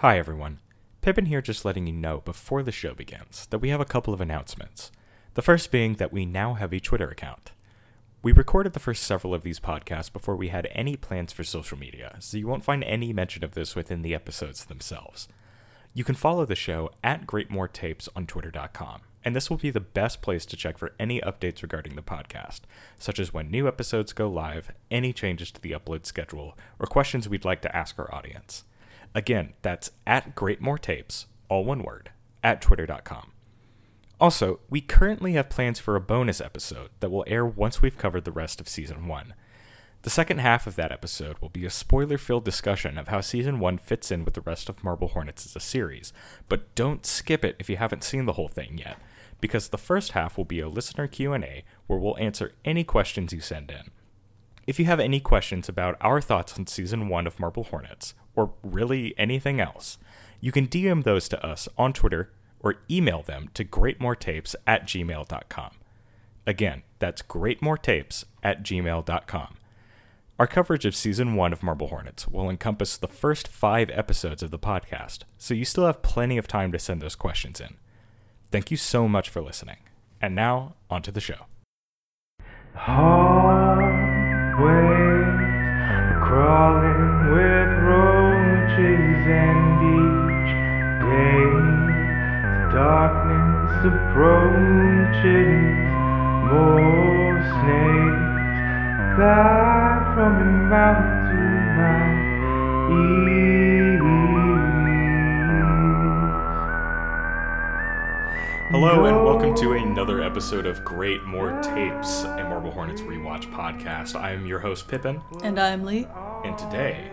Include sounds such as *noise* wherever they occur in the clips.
Hi, everyone. Pippin here, just letting you know before the show begins that we have a couple of announcements. The first being that we now have a Twitter account. We recorded the first several of these podcasts before we had any plans for social media, so you won't find any mention of this within the episodes themselves. You can follow the show at Greatmore Tapes on Twitter.com, and this will be the best place to check for any updates regarding the podcast, such as when new episodes go live, any changes to the upload schedule, or questions we'd like to ask our audience. Again, that's at Greatmore Tapes, all one word, at Twitter.com. Also, we currently have plans for a bonus episode that will air once we've covered the rest of Season 1. The second half of that episode will be a spoiler filled discussion of how Season 1 fits in with the rest of Marble Hornets as a series, but don't skip it if you haven't seen the whole thing yet, because the first half will be a listener Q&A where we'll answer any questions you send in. If you have any questions about our thoughts on Season 1 of Marble Hornets, or really anything else, you can DM those to us on Twitter or email them to greatmoretapes at gmail.com. Again, that's greatmoretapes at gmail.com. Our coverage of season one of Marble Hornets will encompass the first five episodes of the podcast, so you still have plenty of time to send those questions in. Thank you so much for listening. And now, on to the show. Hallways approaching more snakes glide from your mouth to my ears. Hello, and welcome to another episode of Great More Tapes, a Marble Hornets rewatch podcast. I am your host, Pippin, And I'm Lee. and today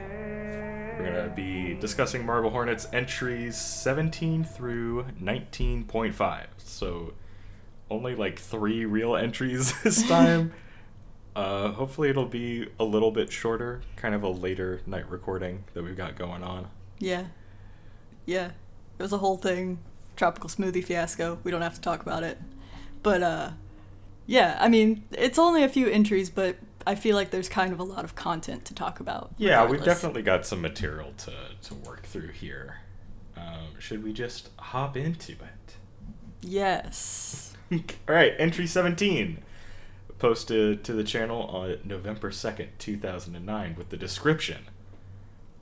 we're going to be discussing Marble Hornets entries 17 through 19.5. So, only like three real entries *laughs* this *laughs* time. uh, hopefully, it'll be a little bit shorter, kind of a later night recording that we've got going on. Yeah. Yeah. It was a whole thing. Tropical smoothie fiasco. We don't have to talk about it. But uh yeah, I mean, it's only a few entries, but I feel like there's kind of a lot of content to talk about. Yeah, we've definitely got some material to, to work through here. Um, should we just hop into it? Yes. *laughs* All right, entry 17. Posted to the channel on November 2nd, 2009, with the description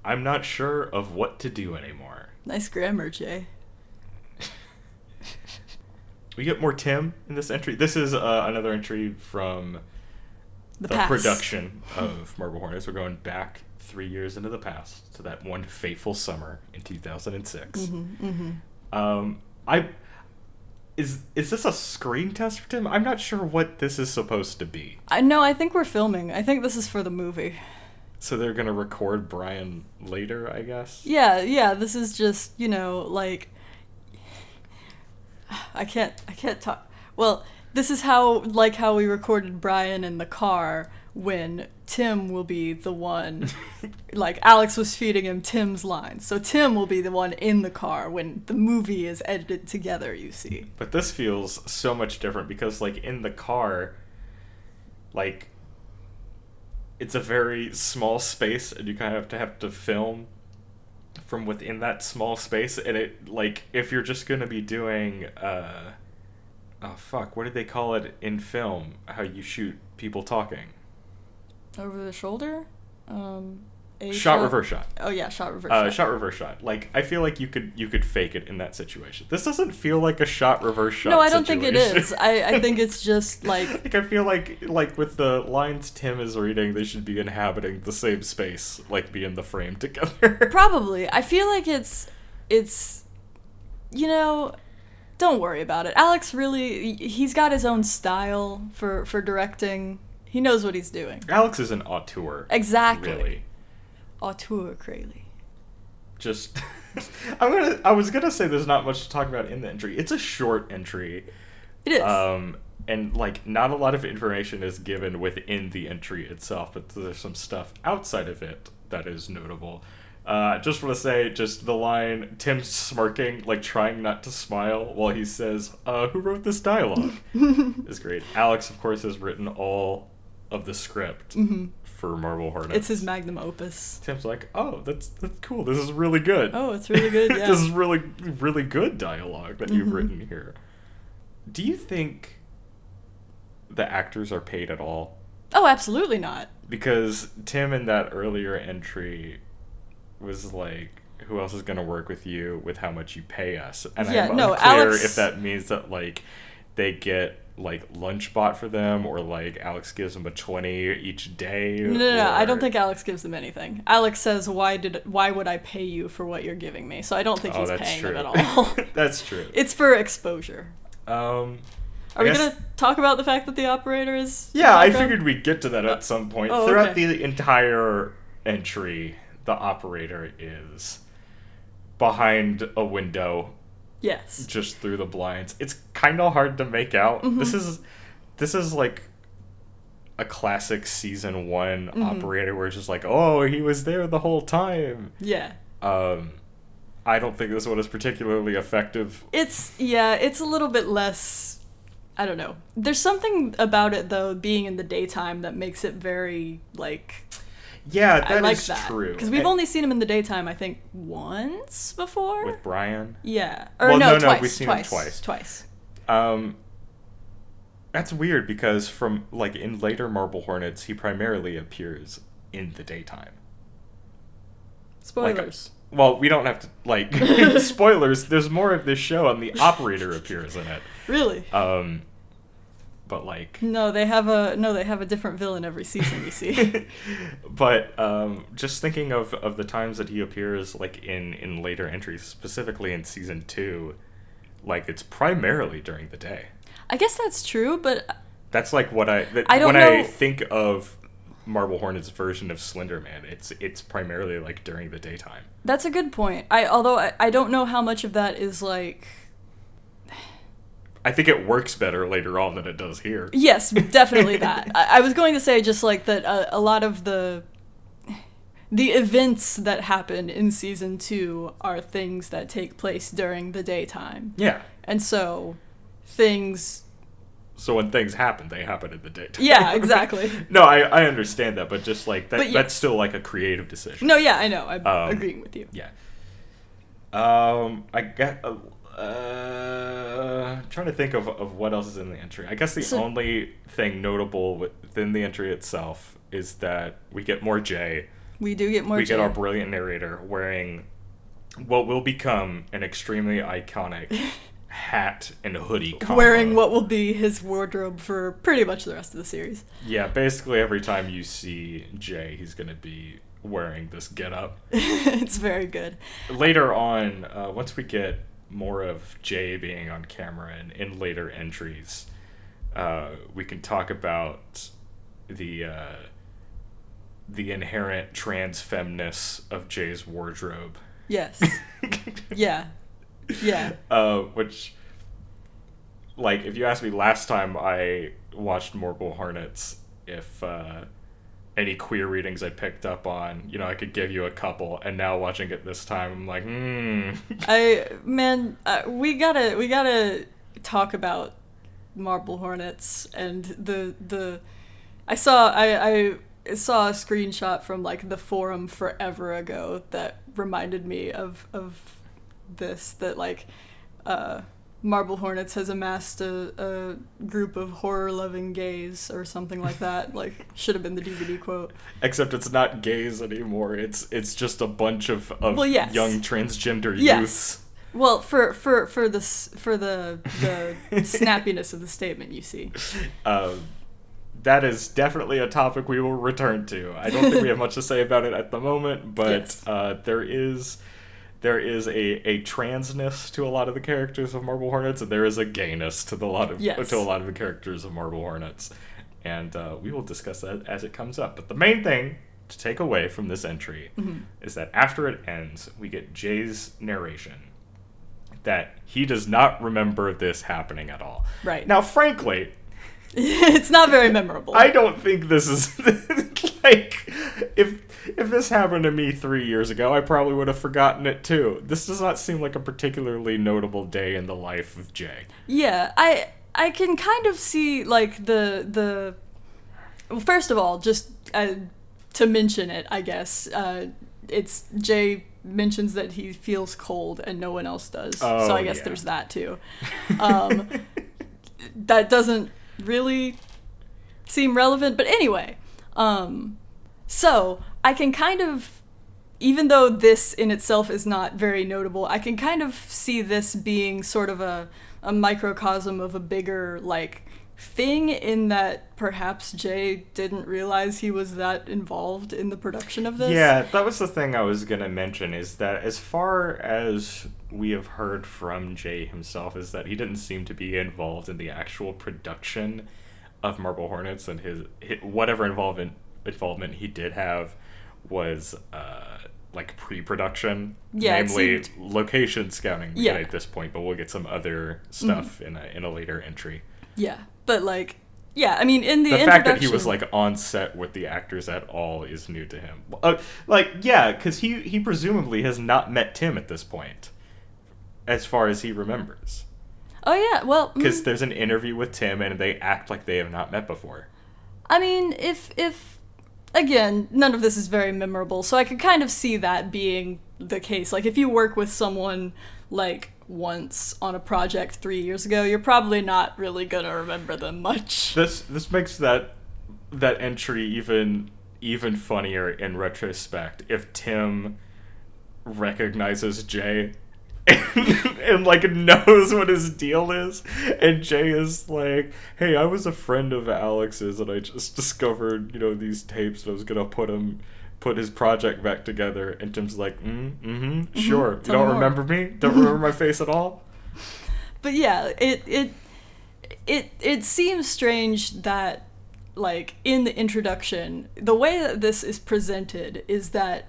I'm not sure of what to do anymore. Nice grammar, Jay. *laughs* We get more Tim in this entry. This is uh, another entry from The, the production of Marble Hornets. We're going back three years into the past to that one fateful summer in 2006. Mm-hmm. Um, I is is this a screen test for Tim? I'm not sure what this is supposed to be. I know, I think we're filming. I think this is for the movie. So they're gonna record Brian later, I guess. Yeah, yeah, this is just, you know, like *sighs* I can't I can't talk. Well, this is how like how we recorded Brian in the car when Tim will be the one *laughs* like Alex was feeding him Tim's lines. So Tim will be the one in the car when the movie is edited together, you see. But this feels so much different because, like, in the car, like, it's a very small space, and you kind of have to have to film from within that small space. And it, like, if you're just gonna be doing, uh, oh fuck, what did they call it in film? How you shoot people talking? Over the shoulder? Um a Shot, reverse shot. Oh yeah, shot reverse Uh, shot. shot reverse shot. Like I feel like you could you could fake it in that situation. This doesn't feel like a shot reverse shot. No, I don't think it is. I, I think it's *laughs* just like like I feel like like with the lines Tim is reading, they should be inhabiting the same space, like be in the frame *laughs* together. Probably. I feel like it's it's you know, don't worry about it. Alex really he's got his own style for for directing. He knows what he's doing. Alex is an auteur. Exactly. Really. Auteur Kralie. Just *laughs* I'm gonna I was gonna say there's not much to talk about in the entry. It's a short entry. It is. Um and like not a lot of information is given within the entry itself, but there's some stuff outside of it that is notable. Uh, just want to say, just the line Tim smirking, like trying not to smile while he says, uh, "Who wrote this dialogue?" *laughs* is great. Alex, of course, has written all of the script Mm-hmm. for Marble Hornets. It's his magnum opus. Tim's like, oh, that's that's cool. This is really good. Oh, it's really good. *laughs* Yeah. this is really really good dialogue that you've Mhm. written here. Do you think the actors are paid at all? oh, absolutely not. Because Tim in that earlier entry was like, "Who else is going to work with you with how much you pay us?" And Yeah, I'm no, unclear Alex- if that means that like they get like lunch bought for them or like Alex gives them a 20 each day. No, no, no. I don't think Alex gives them anything. Alex says, "Why did? Why would I pay you for what you're giving me?" So I don't think Oh, he's paying true. them at all. *laughs* that's true. it's for exposure. Um Are I we guess- gonna talk about the fact that the operator is? Yeah, I figured we'd get to that at some point. oh, Throughout okay. the entire entry, the operator is behind a window Yes. just through the blinds. It's kind of hard to make out. Mm-hmm. This is this is like a classic season 1 Mm-hmm. operator where it's just like, "Oh, he was there the whole time." Yeah. Um I don't think this one is particularly effective. It's yeah. It's a little bit less. I don't know. There's something about it though, being in the daytime that makes it very like Yeah, that I is that true. because we've And- only seen him in the daytime. I think once before. with Brian. yeah. Or Well, no, no, no, twice. we've seen him twice. twice. Twice. Um, that's weird because from like in later Marble Hornets, he primarily appears in the daytime. Like, Spoilers. well, we don't have to like *laughs* spoilers. There's more of this show, and the operator appears in it. *laughs* really. Um, but like, No, they have a no. They have a different villain every season. You see. *laughs* but um, just thinking of of the times that he appears, like in in later entries, specifically in season two, like it's primarily during the day. I guess that's true, but That's like what I that, I don't when I know- think of Marble Hornet's version of Slender Man. It's it's primarily like during the daytime. that's a good point. I although I, I don't know how much of that is like. I think it works better later on than it does here. Yes, definitely that. *laughs* I, I was going to say just like that. Uh, a lot of the the events that happen in season two are things that take place during the daytime, Yeah. and so things. So when things happen, they happen in the daytime. Yeah, *laughs* exactly. no, I, I understand that, but just like that, But yeah. that's still like a creative decision. No, yeah, I know. I'm Um, agreeing with you. Yeah. Um, I get. Uh, uh, I'm trying to think of, of what else is in the entry. I guess the So- only thing notable within the entry itself is that we get more Jay. We do get more. Jay. We get our brilliant narrator wearing what will become an extremely iconic *laughs* hat and hoodie combo. wearing what will be his wardrobe for pretty much the rest of the series. Yeah, basically every time you see Jay, he's gonna be wearing this getup. *laughs* it's very good. Later on, uh, once we get more of Jay being on camera and in later entries, uh, we can talk about the uh, the inherent trans femness of Jay's wardrobe. Yes. *laughs* yeah. Yeah. uh, which, like, if you asked me last time I watched Marble Hornets, if uh, any queer readings I picked up on, you know, I could give you a couple. And now watching it this time, I'm like, hmm. *laughs* I man, uh, we gotta we gotta talk about Marble Hornets and the the. I saw I I saw a screenshot from like the forum forever ago that reminded me of of this that like uh Marble Hornets has amassed a, a group of horror loving gays or something like that. *laughs* like should have been the DVD quote. Except it's not gays anymore. It's it's just a bunch of, of Well, yes. young transgender Yes. youths. Well, for for for the for the the *laughs* snappiness of the statement, you see. Uh, that is definitely a topic we will return to. I don't think we have *laughs* much to say about it at the moment, but Yes. uh, there is there is a, a transness to a lot of the characters of Marble Hornets, and there is a gayness to the lot of Yes. to a lot of the characters of Marble Hornets, and uh, we will discuss that as it comes up. But the main thing to take away from this entry Mm-hmm. is that after it ends, we get Jay's narration that he does not remember this happening at all. Right. Now, frankly, *laughs* it's not very memorable. I don't think this is *laughs* like if if this happened to me three years ago, I probably would have forgotten it too. This does not seem like a particularly notable day in the life of Jay. Yeah, I I can kind of see like the the well, first of all, just uh, to mention it, I guess. Uh, it's Jay mentions that he feels cold and no one else does. Oh, so I guess yeah. there's that too. Um, *laughs* that doesn't really seem relevant, but anyway. Um, so I can kind of, even though this in itself is not very notable, I can kind of see this being sort of a, a microcosm of a bigger like thing in that perhaps Jay didn't realize he was that involved in the production of this. Yeah, that was the thing I was gonna mention. Is that as far as we have heard from Jay himself, is that he didn't seem to be involved in the actual production of Marble Hornets, and his, hi whatever involvement involvement he did have was uh, like pre-production, Yeah, namely seemed- location scouting. Yeah. at this point, but we'll get some other stuff in a in a later entry. Yeah, but like, yeah, I mean, in the, the fact that he was like on set with the actors at all is new to him. Uh, like, yeah, because he he presumably has not met Tim at this point, as far as he remembers. oh yeah, well, mm, Because there's an interview with Tim, and they act like they have not met before. I mean, if if again, none of this is very memorable, so I could kind of see that being the case. Like if you work with someone like once on a project 3 years ago, you're probably not really going to remember them much. This this makes that that entry even even funnier in retrospect if Tim recognizes Jay and, *laughs* and like knows what his deal is. And Jay is like hey I was a friend of Alex's and I just *laughs* discovered you know these tapes and I was gonna put him put his project back together. And Tim's like mm, mm-hmm sure. You tell me don't more." remember me? Don't remember my *laughs* face at all? But yeah, it it it it seems strange that like in the introduction, the way that this is presented is that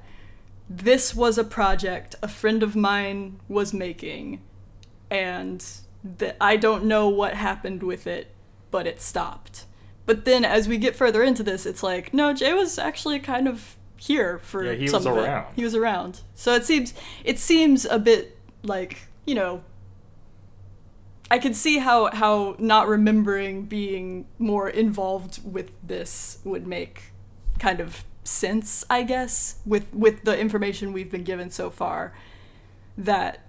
this was a project a friend of mine was making and that I don't know what happened with it, but it stopped. But then as we get further into this, it's like, no, Jay was actually kind of here for Yeah, he some was of it. around. He was around. So it seems it seems a bit like, you know, I can see how how not remembering being more involved with this would make kind of sense, I guess, with with the information we've been given so far. That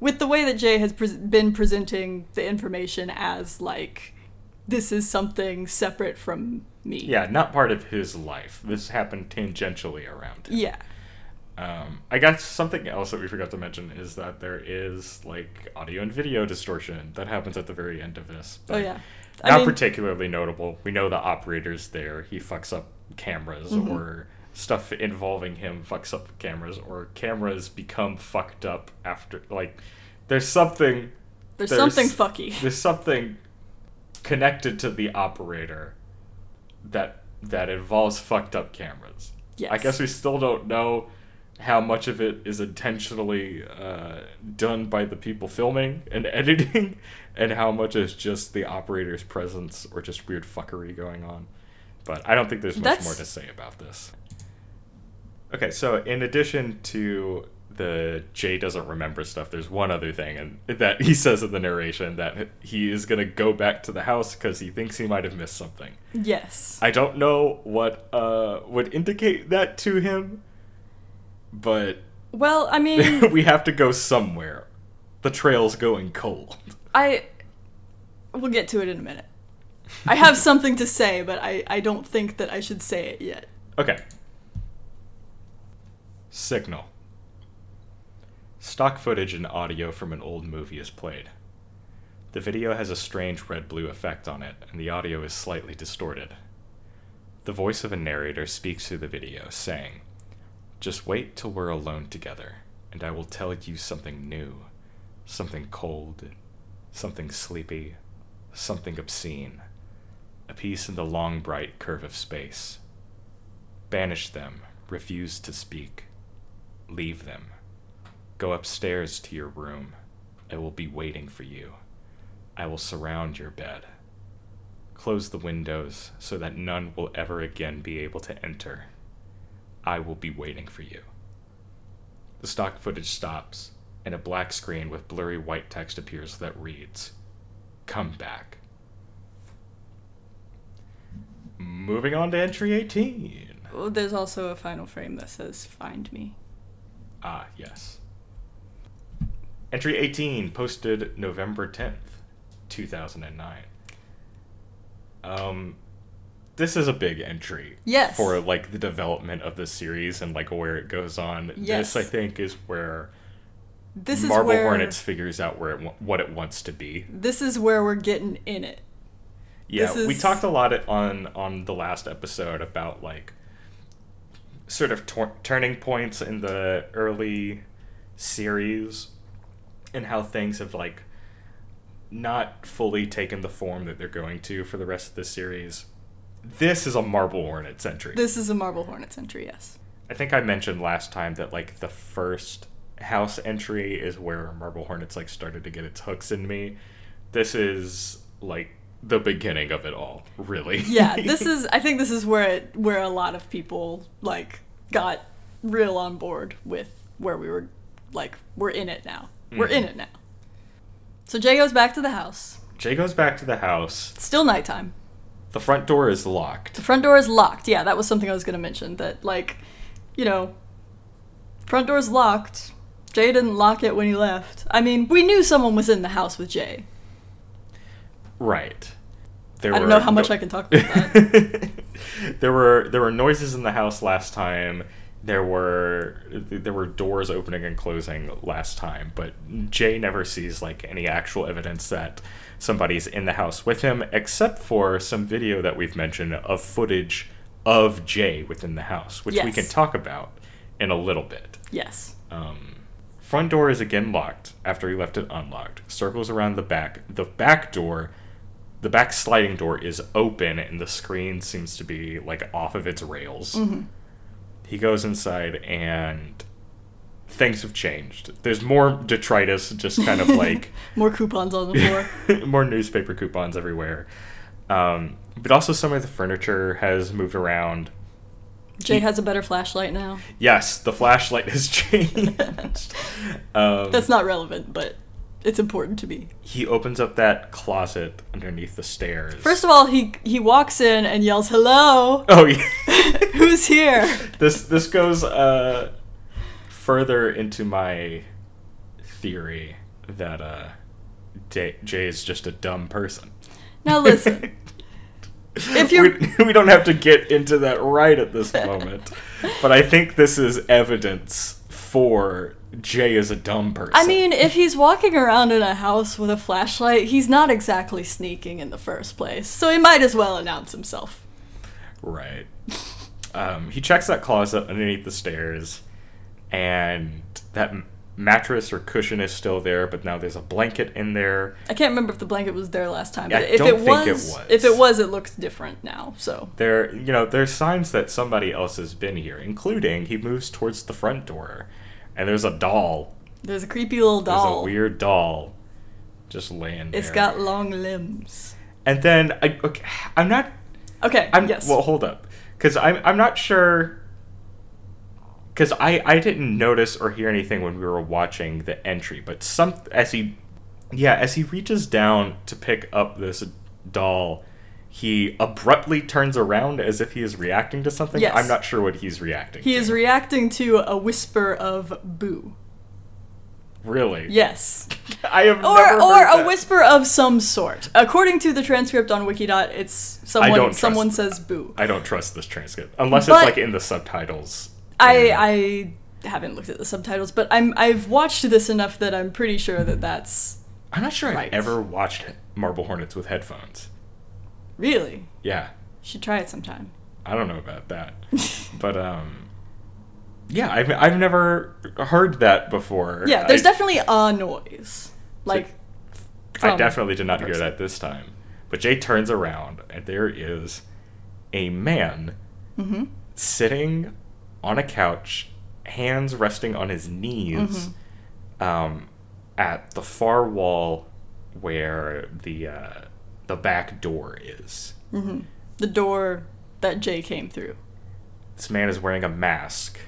with the way that Jay has pre- been presenting the information as like this is something separate from me. yeah not part of his life this happened tangentially around him Yeah. Um, I guess something else that we forgot to mention is that there is like audio and video distortion that happens at the very end of this. Oh but yeah. I Not mean, particularly notable. We know the operator's there. He fucks up cameras Mm-hmm. or stuff involving him fucks up cameras or cameras become fucked up after like there's something there's, there's- something fucky. *laughs* there's something connected to the operator that that involves fucked up cameras. Yes. I guess we still don't know how much of it is intentionally uh, done by the people filming and *laughs* editing, and how much is just the operator's presence or just weird fuckery going on. But I don't think there's much That's- more to say about this. Okay, so in addition to the Jay doesn't remember stuff, there's one other thing, and that he says in the narration that he is gonna go back to the house because he thinks he might have missed something. Yes. I don't know what uh, would indicate that to him, but well, I mean, *laughs* we have to go somewhere. The trail's going cold. I we'll get to it in a minute. I have something to say, but I, I don't think that I should say it yet. Okay. Signal. Stock footage and audio from an old movie is played. The video has a strange red blue effect on it, and the audio is slightly distorted. The voice of a narrator speaks through the video, saying, Just wait till we're alone together, and I will tell you something new, something cold, something sleepy, something obscene, a piece in the long, bright curve of space. Banish them, refuse to speak. Leave them. Go upstairs to your room. I will be waiting for you. I will surround your bed. Close the windows so that none will ever again be able to enter. I will be waiting for you. The stock footage stops, and a black screen with blurry white text appears that reads, Come back. Moving on to entry 18. Well, there's also a final frame that says "Find me." Ah, yes. Entry 18, posted November 10th, 2009. Um, this is a big entry. Yes. For, like, the development of the series and, like, where it goes on. Yes. This, I think, is where This is Marble where Hornets figures out where it, what it wants to be. this is where we're getting in it. Yeah, This we talked a lot on on the last episode about like sort of tor- turning points in the early series and how things have like not fully taken the form that they're going to for the rest of the series. This is a Marble Hornet entry. This is a Marble Hornet entry. Yes. I think I mentioned last time that like the first house entry is where Marble Hornets like started to get its hooks in me. This is like the beginning of it all, really. Yeah. *laughs* This is. I think this is where it, where a lot of people like got real on board with where we were like we're in it now. We're in Mhm. it now. So Jay goes back to the house. Jay goes back to the house. It's still nighttime. The front door is locked. The front door is locked. Yeah, that was something I was going to mention. That, like, you know, front door's locked. Jay didn't lock it when he left. I mean, we knew someone was in the house with Jay. Right. There I don't were know how much I can talk about that. *laughs* there were there were noises in the house last time. There were there were doors opening and closing last time, but Jay never sees like any actual evidence that somebody's in the house with him, except for some video that we've mentioned of footage of Jay within the house, which we can talk about in a little bit. yes. Um, front door is again locked after he left it unlocked. Circles around the back. The back door, the back sliding door is open, and the screen seems to be like off of its rails. He goes inside, and things have changed. There's more detritus, just kind of like *laughs* More coupons on the floor. *laughs* more newspaper coupons everywhere. Um, but also, some of the furniture has moved around. Jay has a better flashlight now. Yes, the flashlight has *laughs* changed. um, That's not relevant, but it's important to be. he opens up that closet underneath the stairs. First of all, he he walks in and yells, "Hello, *laughs* oh yeah, *laughs* who's here?" this this goes uh, further into my theory that uh, Jay, Jay is just a dumb person. Now listen, *laughs* if you're we, we don't have to get into that right at this moment, but I think this is evidence for Jay is a dumb person. I mean, if he's walking around in a house with a flashlight, he's not exactly sneaking in the first place. So he might as well announce himself. Right. Um, he checks that closet underneath the stairs, and that mattress or cushion is still there, but now there's a blanket in there. I can't remember if the blanket was there last time, I but if don't it think was, it was. if it was, it looks different now. So There, you know, there's signs that somebody else has been here, including he moves towards the front door, and there's a doll. there's a creepy little doll. There's a weird doll just laying there. It's got long limbs. And then I, okay, I'm not Okay. I'm yes. well. Hold up, because I'm I'm not sure. Because I I didn't notice or hear anything when we were watching the entry, but some as he, yeah, as he reaches down to pick up this doll, he abruptly turns around as if he is reacting to something. Yes. I'm not sure what he's reacting. To. He to. is reacting to a whisper of "boo." really. Yes. *laughs* I have or never or a that. whisper of some sort. According to the transcript on Wikidot, it's someone someone says "boo." I don't trust this transcript unless But- it's like in the subtitles. I I haven't looked at the subtitles, but I'm I've watched this enough that I'm pretty sure that that's I'm not sure Right. I've ever watched Marble Hornets with headphones. Really. Yeah. Should try it sometime. I don't know about that, *laughs* but um, yeah, I've I've never heard that before. Yeah, there's I, definitely a noise. Like I definitely did not hear that this time. But Jay turns around and there is a man Mm-hmm. sitting on a couch, hands resting on his knees, Mm-hmm. um, at the far wall where the uh, the back door is. Mm-hmm. the door that Jay came through. This man is wearing a mask.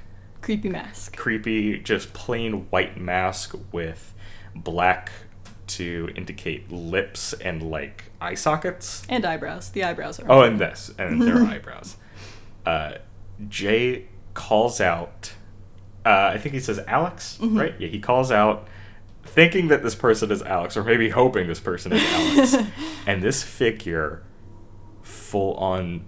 Creepy mask. creepy, just plain white mask with black to indicate lips and like eye sockets. And eyebrows. The eyebrows are Oh, and this, and their *laughs* eyebrows. Uh, Jay calls out. Uh, I think he says Alex, right? Yeah, he calls out, thinking that this person is Alex, or maybe hoping this person is Alex, *laughs* and this figure full on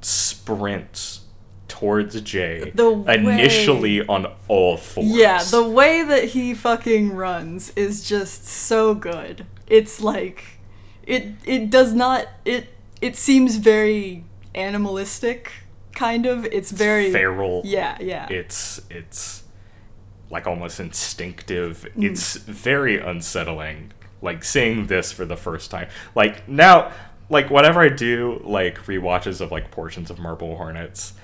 sprints towards Jay, The way- initially on all fours. Yeah, the way that he fucking runs is just so good. It's like it it does not it it seems very animalistic kind of. It's very feral. Yeah, yeah. it's it's like almost instinctive. Mm. it's very unsettling like seeing this for the first time. Like now like whenever i do like rewatches of like portions of marble hornets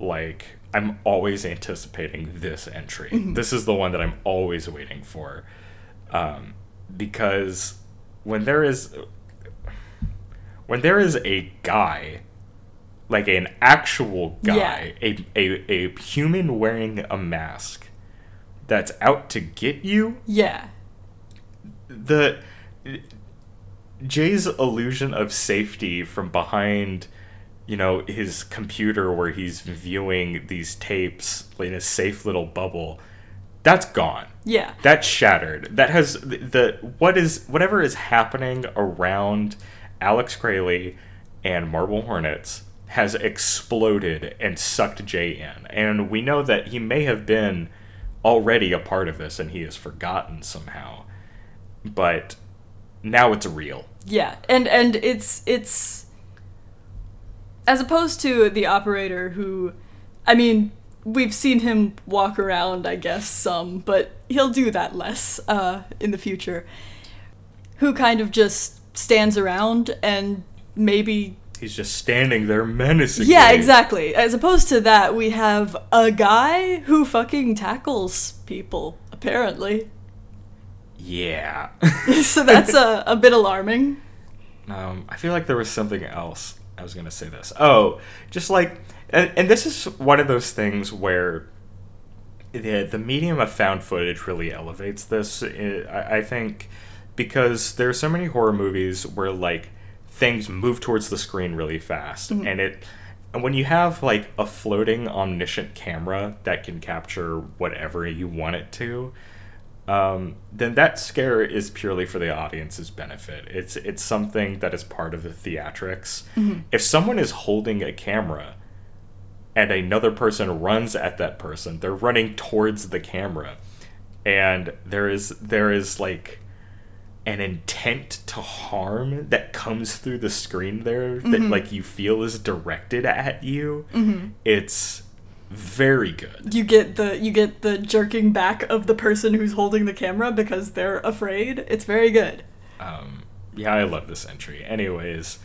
like i'm always anticipating this entry. Mm-hmm. this is the one that i'm always waiting for. Um, because when there is when there is a guy like an actual guy, a, a, a human wearing a mask that's out to get you, yeah. the Jay's illusion of safety from behind, you know, his computer where he's viewing these tapes in a safe little bubble, that's gone. Yeah. That's shattered. That has the, the what is whatever is happening around Alex Kralie and Marble Hornets has exploded and sucked Jay in. And we know that he may have been already a part of this and he has forgotten somehow. But now it's real. Yeah, and and it's it's as opposed to the operator who, I mean, we've seen him walk around, I guess some, but he'll do that less uh, in the future. Who kind of just stands around and maybe He's just standing there menacing. yeah, exactly. As opposed to that, we have a guy who fucking tackles people apparently. Yeah. *laughs* so that's a, a bit alarming. Um, I feel like there was something else. I was gonna say this. Oh, just like, and, and this is one of those things where the the medium of found footage really elevates this. I, I think because there are so many horror movies where like things move towards the screen really fast, and it. And when you have like a floating omniscient camera that can capture whatever you want it to, um, then that scare is purely for the audience's benefit. It's it's something that is part of the theatrics. If someone is holding a camera and another person runs at that person, they're running towards the camera, and there is there is like an intent to harm that comes through the screen there that like you feel is directed at you. It's very good. you get the you get the jerking back of the person who's holding the camera because they're afraid. It's very good. Um, yeah, I love this entry. Anyways,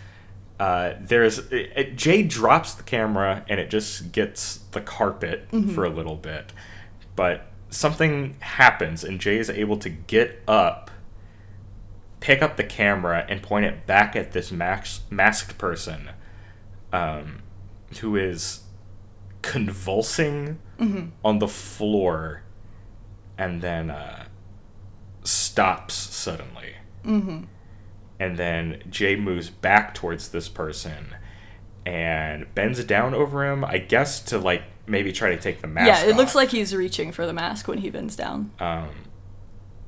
uh, there's it, it- Jay drops the camera and it just gets the carpet for a little bit, but something happens and Jay is able to get up, pick up the camera and point it back at this max, masked person, um, who is convulsing on the floor, and then uh, stops suddenly and then Jay moves back towards this person and bends down over him, I guess to like maybe try to take the mask. yeah, it looks like he's reaching for the mask when he bends down. um,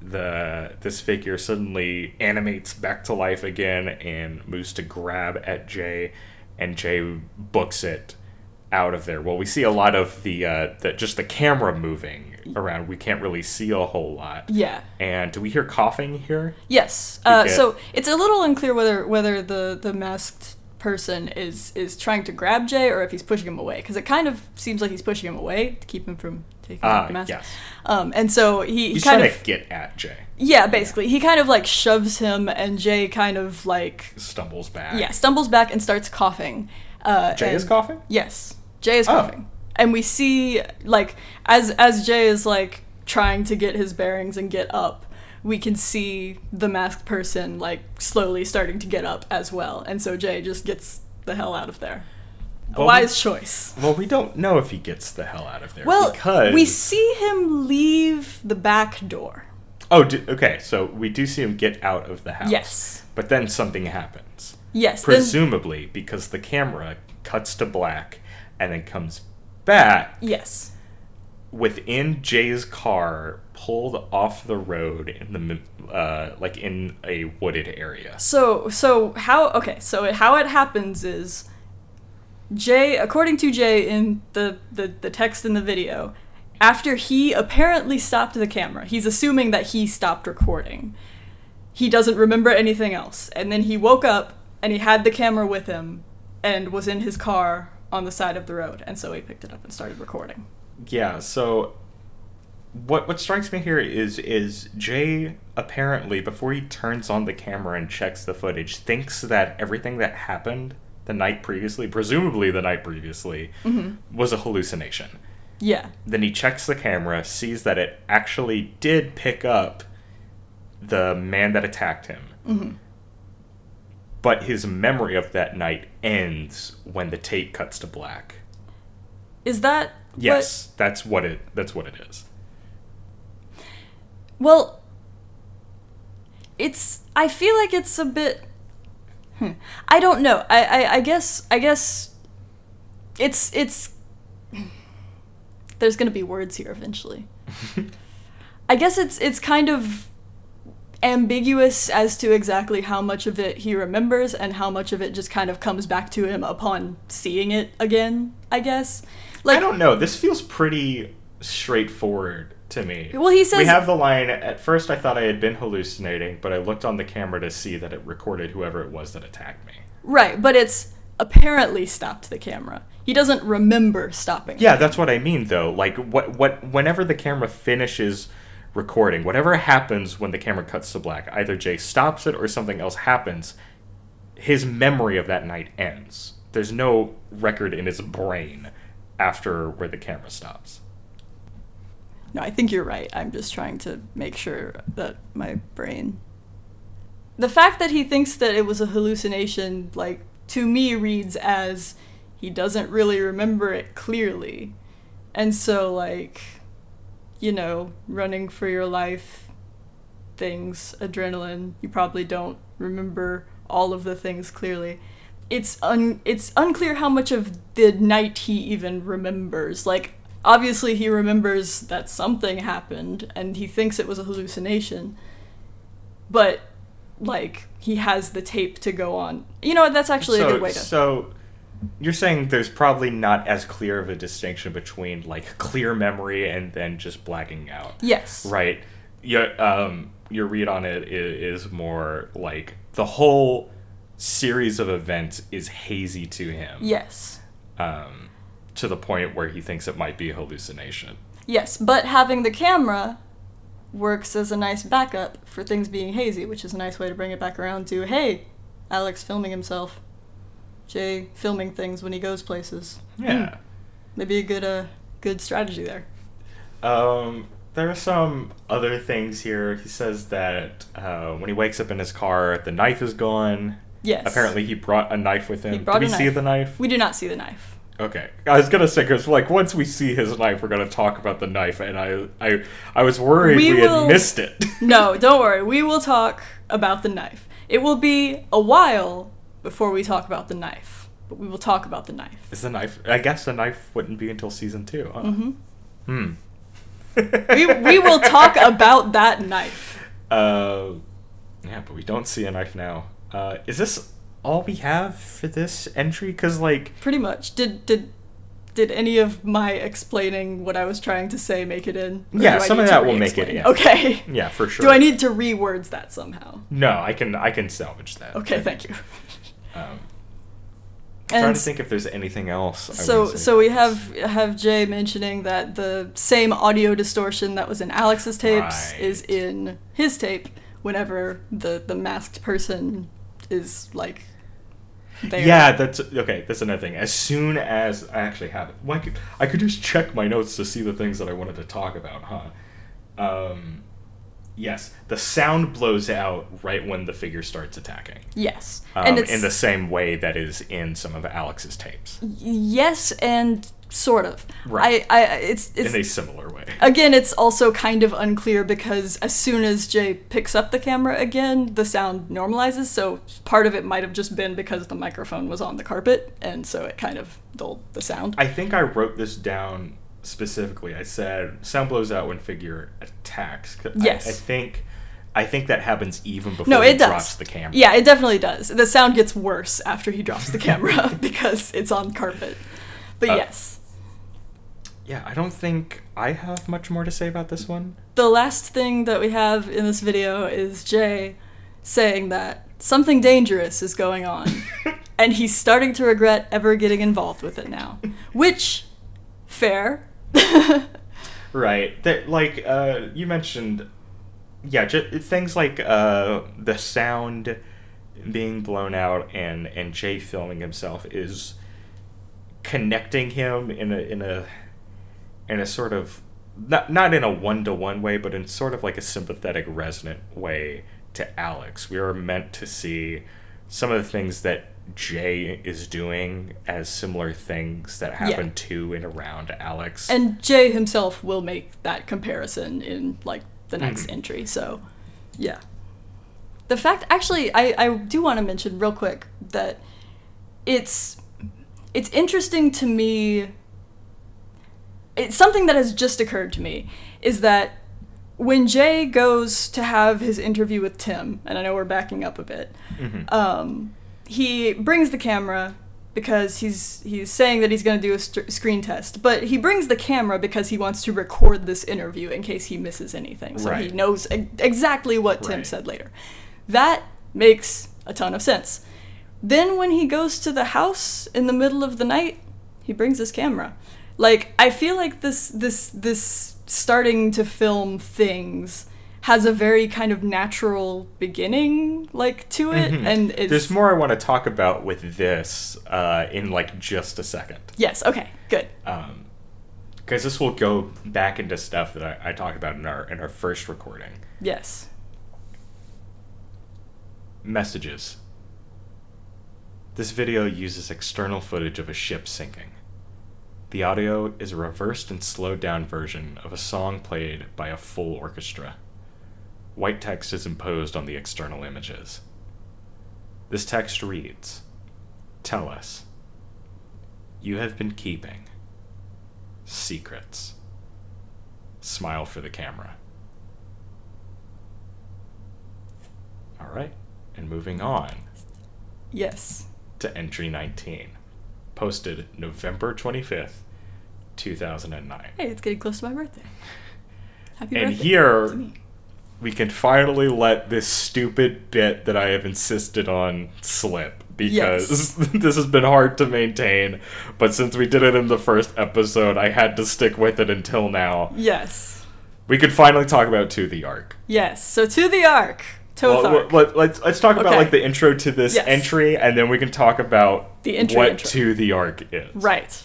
the this figure suddenly animates back to life again and moves to grab at Jay, and Jay books it out of there. Well, we see a lot of the uh, the just the camera moving around. We can't really see a whole lot. Yeah. And do we hear coughing here? Yes. Uh, get- so it's a little unclear whether whether the the masked person is is trying to grab Jay or if he's pushing him away because it kind of seems like he's pushing him away to keep him from taking Ah, the mask. yes. Um, and so he, he He's kind trying of to get at Jay. yeah, basically he kind of like shoves him and Jay kind of like Stumbles back. yeah stumbles back and starts coughing. Uh, Jay is coughing. Yes, Jay is Oh. coughing, and we see like as as Jay is like trying to get his bearings and get up, we can see the masked person like slowly starting to get up as well, and so Jay just gets the hell out of there. A Well, wise choice. Well, we don't know if he gets the hell out of there. Well, because we see him leave the back door. Oh, do, okay. So we do see him get out of the house. Yes. But then something happens. Yes. then- Presumably because the camera cuts to black and then comes back. Yes. within Jay's car pulled off the road in the uh, like in a wooded area. So so how okay, so how it happens is Jay according to Jay in the, the the text in the video, after he apparently stopped the camera, he's assuming that he stopped recording. He doesn't remember anything else. And then he woke up and he had the camera with him and was in his car on the side of the road. And so he picked it up and started recording. Yeah, so what what strikes me here is is Jay apparently before he turns on the camera and checks the footage thinks that everything that happened the night previously, presumably the night previously, was a hallucination. Yeah. Then he checks the camera, sees that it actually did pick up the man that attacked him. Hmm. But his memory of that night ends when the tape cuts to black. Is that what- Yes, that's what it that's what it is. Well, it's. I feel like it's a bit. Hmm. I don't know. I, I I guess I guess. It's it's. There's gonna be words here eventually. *laughs* I guess it's it's kind of ambiguous as to exactly how much of it he remembers and how much of it just kind of comes back to him upon seeing it again. I guess. Like I don't know. This feels pretty straightforward to me. Well, he says- we have the line. At first, I thought I had been hallucinating, but I looked on the camera to see that it recorded whoever it was that attacked me. Right, but it's apparently stopped the camera. He doesn't remember stopping. Yeah, that's what I mean, though. Like, what, what, whenever the camera finishes recording, whatever happens when the camera cuts to black, either Jay stops it or something else happens. His memory of that night ends. There's no record in his brain after where the camera stops. No, I think you're right. I'm just trying to make sure that my brain. The fact that he thinks that it was a hallucination, like, to me reads as he doesn't really remember it clearly. And so, like, you know, running for your life things, adrenaline, you probably don't remember all of the things clearly. It's un it's unclear how much of the night he even remembers. Like obviously he remembers that something happened and he thinks it was a hallucination. But like he has the tape to go on. You know? That's actually so, a good way to So, you're saying there's probably not as clear of a distinction between like clear memory and then just blacking out, Yes. right? Your um your read on it is, is more like the whole series of events is hazy to him, Yes. um, to the point where he thinks it might be a hallucination. Yes, but having the camera works as a nice backup for things being hazy, which is a nice way to bring it back around to hey, Alex filming himself, Jay filming things when he goes places. Yeah. Maybe a good uh good strategy there. Um, there are some other things here. He says that uh, when he wakes up in his car, the knife is gone. Yes. Apparently, he brought a knife with him. He brought Did we see the knife? We do not see the knife. Okay, I was gonna say because like once we see his knife, we're gonna talk about the knife, and I I I was worried We we, will- had missed it. *laughs* No, don't worry. We will talk about the knife. It will be a while before we talk about the knife, but we will talk about the knife. Is the knife? I guess the knife wouldn't be until season two. Huh? hmm Hmm. *laughs* We we will talk about that knife. Uh, yeah, but we don't see a knife now. Uh, is this all we have for this entry? Because like, Pretty much. Did did did any of my explaining what I was trying to say make it in? Yeah, some of that will make it in. Okay. yeah, for sure. Do I need to rewords that somehow? No, I can I can salvage that. Okay, thank you. Um, I'm trying to think if there's anything else. I so so we have have Jay mentioning that the same audio distortion that was in Alex's tapes Right. is in his tape whenever the the masked person is like there. Yeah, that's okay. That's another thing. As soon as I actually have it, well, I could I could just check my notes to see the things that I wanted to talk about, huh? Um, yes, the sound blows out right when the figure starts attacking, Yes. um, and it's in the same way that is in some of Alex's tapes. yes and sort of. Right. I, I it's it's in a similar way. Again, it's also kind of unclear because as soon as Jay picks up the camera again, the sound normalizes. So part of it might have just been because the microphone was on the carpet, and so it kind of dulled the sound. I think I wrote this down specifically. I said sound blows out when figure attacks. Yes. I, think I think that happens even before no, he does. drops the camera. Yeah, it definitely does. The sound gets worse after he drops the *laughs* camera *laughs* because it's on carpet. But Uh, yes. Yeah, I don't think I have much more to say about this one. The last thing that we have in this video is Jay saying that something dangerous is going on. *laughs* and he's starting to regret ever getting involved with it now. Which, fair. *laughs* Right. That like uh you mentioned yeah, ju- things like uh the sound being blown out and and Jay filming himself is connecting him in a in a in a sort of not not in a one-to-one way, but in sort of like a sympathetic resonant way to Alex. We are meant to see some of the things that Jay is doing as similar things that happen to and around Alex. And Jay himself will make that comparison in like the next Mhm. entry. So, yeah. The fact, actually, I, I do want to mention real quick that it's it's interesting to me. It's something that has just occurred to me is that when Jay goes to have his interview with Tim, and I know we're backing up a bit, Mhm. um, he brings the camera because he's he's saying that he's going to do a st- screen test, but he brings the camera because he wants to record this interview in case he misses anything, so he knows e- exactly what Tim Right. said later. That makes a ton of sense. Then when he goes to the house in the middle of the night, he brings his camera. Like I feel like this this this starting to film things has a very kind of natural beginning like to it Mhm. and it's There's more I want to talk about with this uh, in like just a second. Yes, okay, good. Because this will go back into stuff that I, I talked about in our in our first recording. Yes. Messages. This video uses external footage of a ship sinking. The audio is a reversed and slowed down version of a song played by a full orchestra. White text is imposed on the external images. This text reads Tell us. You have been keeping secrets. Smile for the camera. All right. And moving on Yes. to entry 19, posted November 25th, 2009. Hey, it's getting close to my birthday. Happy And birthday. here- to me. And here, we can finally let this stupid bit that I have insisted on slip because *laughs* this has been hard to maintain. But since we did it in the first episode, I had to stick with it until now. Yes. We could finally talk about To the Ark. Yes. So to the ark. Toth Well, let, let's let's talk about Okay. like the intro to this Yes. entry, and then we can talk about The entry what intro. To the ark is. Right.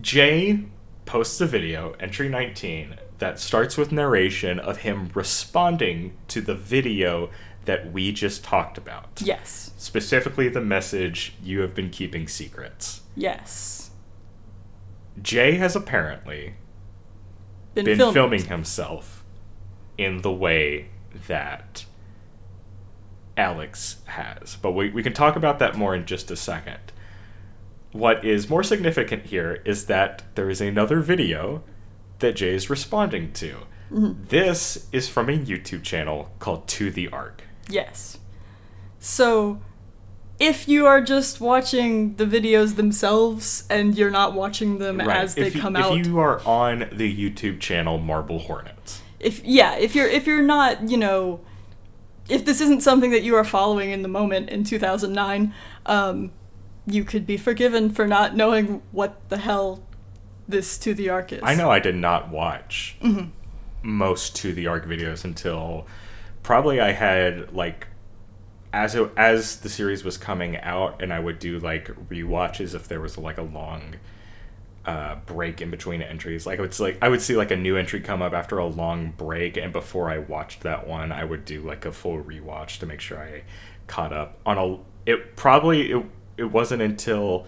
Jay posts a video, entry 19, that starts with narration of him responding to the video that we just talked about. Yes. Specifically, the message, You have been keeping secrets. Yes. Jay has apparently Been, been filming himself in the way that Alex has. But we, we can talk about that more in just a second. What is more significant here is that there is another video that Jay is responding to. Mm-hmm. This is from a YouTube channel called To the Ark. Yes. So, if you are just watching the videos themselves and you're not watching them as they if you, come out. if you are on the YouTube channel Marble Hornets, if yeah, if you're if you're not, you know, if this isn't something that you are following in the moment in 2009, um, you could be forgiven for not knowing what the hell this to the ark is. I know I did not watch Mm-hmm. most to the ark videos until probably I had like as it, as the series was coming out, and I would do like rewatches if there was like a long uh, break in between entries. Like it's like I would see like a new entry come up after a long break, and before I watched that one, I would do like a full rewatch to make sure I caught up on a. It probably it it wasn't until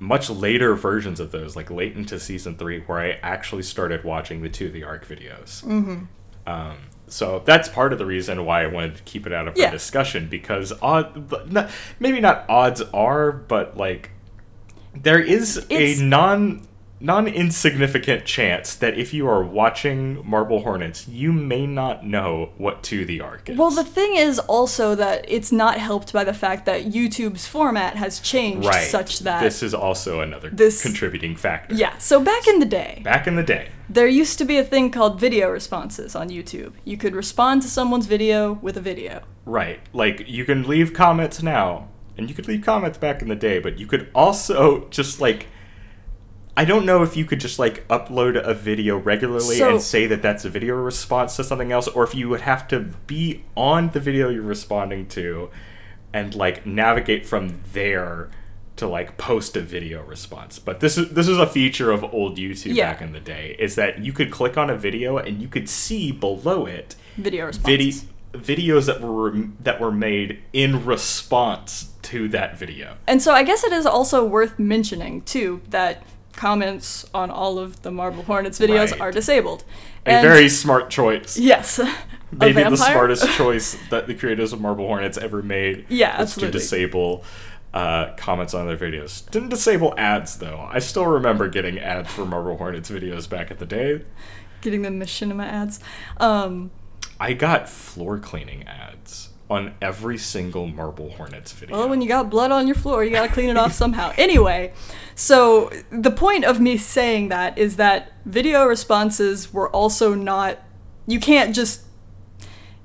much later versions of those, like late into season three, where I actually started watching the two of the Ark videos. Mm-hmm. Um, so that's part of the reason why I wanted to keep it out of Yeah. discussion because odd, not, maybe not odds are, but like there is It's- a non non insignificant chance that if you are watching Marble Hornets, you may not know what To the Ark is. Well, the thing is also that it's not helped by the fact that YouTube's format has changed right. such that this is also another This- contributing factor. yeah. So back in the day, Back in the day, there used to be a thing called video responses on YouTube. You could respond to someone's video with a video. Right. Like you can leave comments now, and you could leave comments back in the day, but you could also just like I don't know if you could just like upload a video regularly So- and say that that's a video response to something else or if you would have to be on the video you're responding to and like navigate from there to like post a video response. But this is this is a feature of old YouTube Yeah. back in the day is that you could click on a video and you could see below it Video responses. video videos that were that were made in response to that video. And so I guess it is also worth mentioning too that comments on all of the Marble Hornets videos Right. are disabled. A And- very smart choice. yes, *laughs* Maybe the smartest *laughs* choice that the creators of Marble Hornets ever made. Yeah, was absolutely. to disable uh, comments on their videos. Didn't disable ads though. I still remember getting ads for Marble Hornets videos back in the day. Getting the machinima ads. Um, I got floor cleaning ads on every single Marble Hornets video. Well, when you got blood on your floor, you gotta clean it off somehow. *laughs* Anyway, so the point of me saying that is that video responses were also not. You can't just.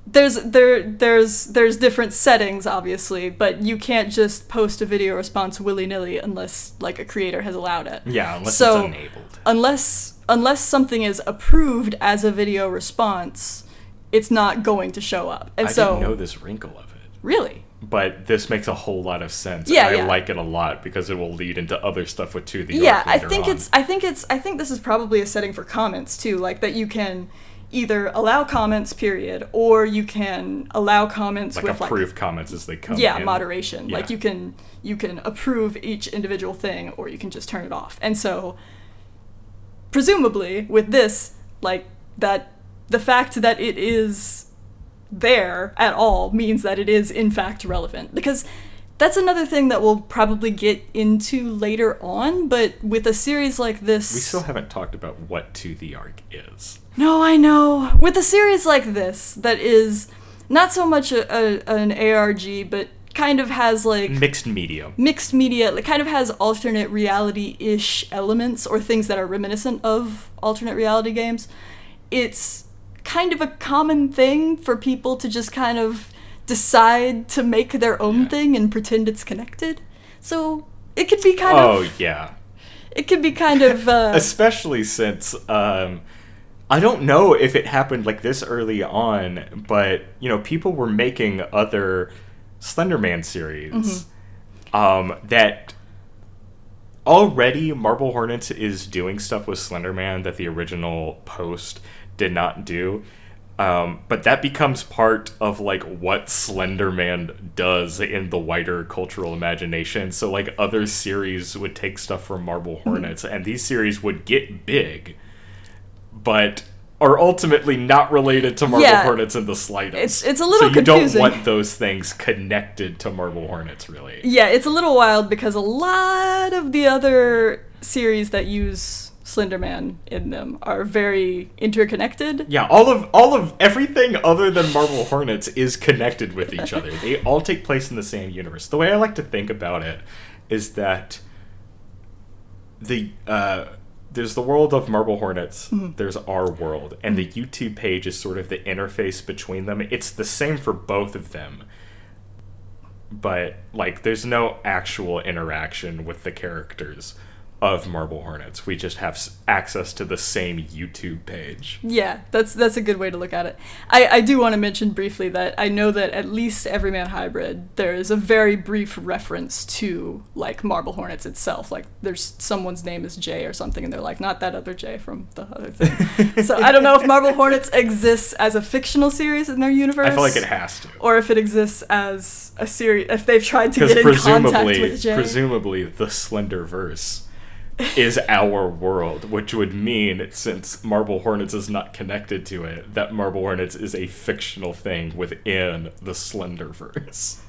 There's there there's there's different settings obviously, but you can't just post a video response willy nilly unless like a creator has allowed it. yeah, unless so- it's enabled. Unless unless something is approved as a video response, it's not going to show up. And I so didn't know this wrinkle of it. really, but this makes a whole lot of sense. Yeah, and I yeah. like it a lot because it will lead into other stuff with To the yeah i think on. it's i think it's i think this is probably a setting for comments too like that you can either allow comments period or you can allow comments like with approve comments as they come. yeah in. moderation like you can you can approve each individual thing or you can just turn it off and so presumably with this like that the fact that it is there at all means that it is in fact relevant. Because that's another thing that we'll probably get into later on but with a series like this We still haven't talked about what To the Ark is. no i know. With a series like this that is not so much a, a, an arg but kind of has like Mixed media. mixed media it kind of has alternate reality-ish elements or things that are reminiscent of alternate reality games. It's kind of a common thing for people to just kind of decide to make their own Yeah. thing and pretend it's connected so it could be kind Oh of Oh yeah. it could be kind of uh, *laughs* Especially since um I don't know if it happened like this early on, but you know, people were making other Slenderman series Mm-hmm. um, that already Marble Hornets is doing stuff with Slenderman that the original post did not do. Um, but that becomes part of like what Slenderman does in the wider cultural imagination. So like other series would take stuff from Marble Mm-hmm. Hornets, and these series would get big, but are ultimately not related to Marble Yeah. Hornets in the slightest. It's- it's a little so you confusing. don't want those things connected to Marble Hornets, really. yeah it's a little wild because a lot of the other series that use slenderman in them are very interconnected Yeah, all of all of everything other than Marble Hornets is connected with each other. They *laughs* all take place in the same universe. The way I like to think about it is that the uh, there's the world of Marble Hornets, there's our world, and the YouTube page is sort of the interface between them. It's the same for both of them. But like there's no actual interaction with the characters of Marble Hornets. We just have access to the same YouTube page. Yeah, that's that's a good way to look at it. I, I do want to mention briefly that I know that at least Everyman Hybrid, there is a very brief reference to like Marble Hornets itself. Like there's someone's name is Jay or something, and they're like, not that other Jay from the other thing. *laughs* so I don't know if Marble Hornets exists as a fictional series in their universe. I feel like it has to. Or if it exists as a series, if they've tried to get in contact with Jay. presumably, the Slender Verse is our world, which would mean, since Marble Hornets is not connected to it, that Marble Hornets is a fictional thing within the Slender Verse.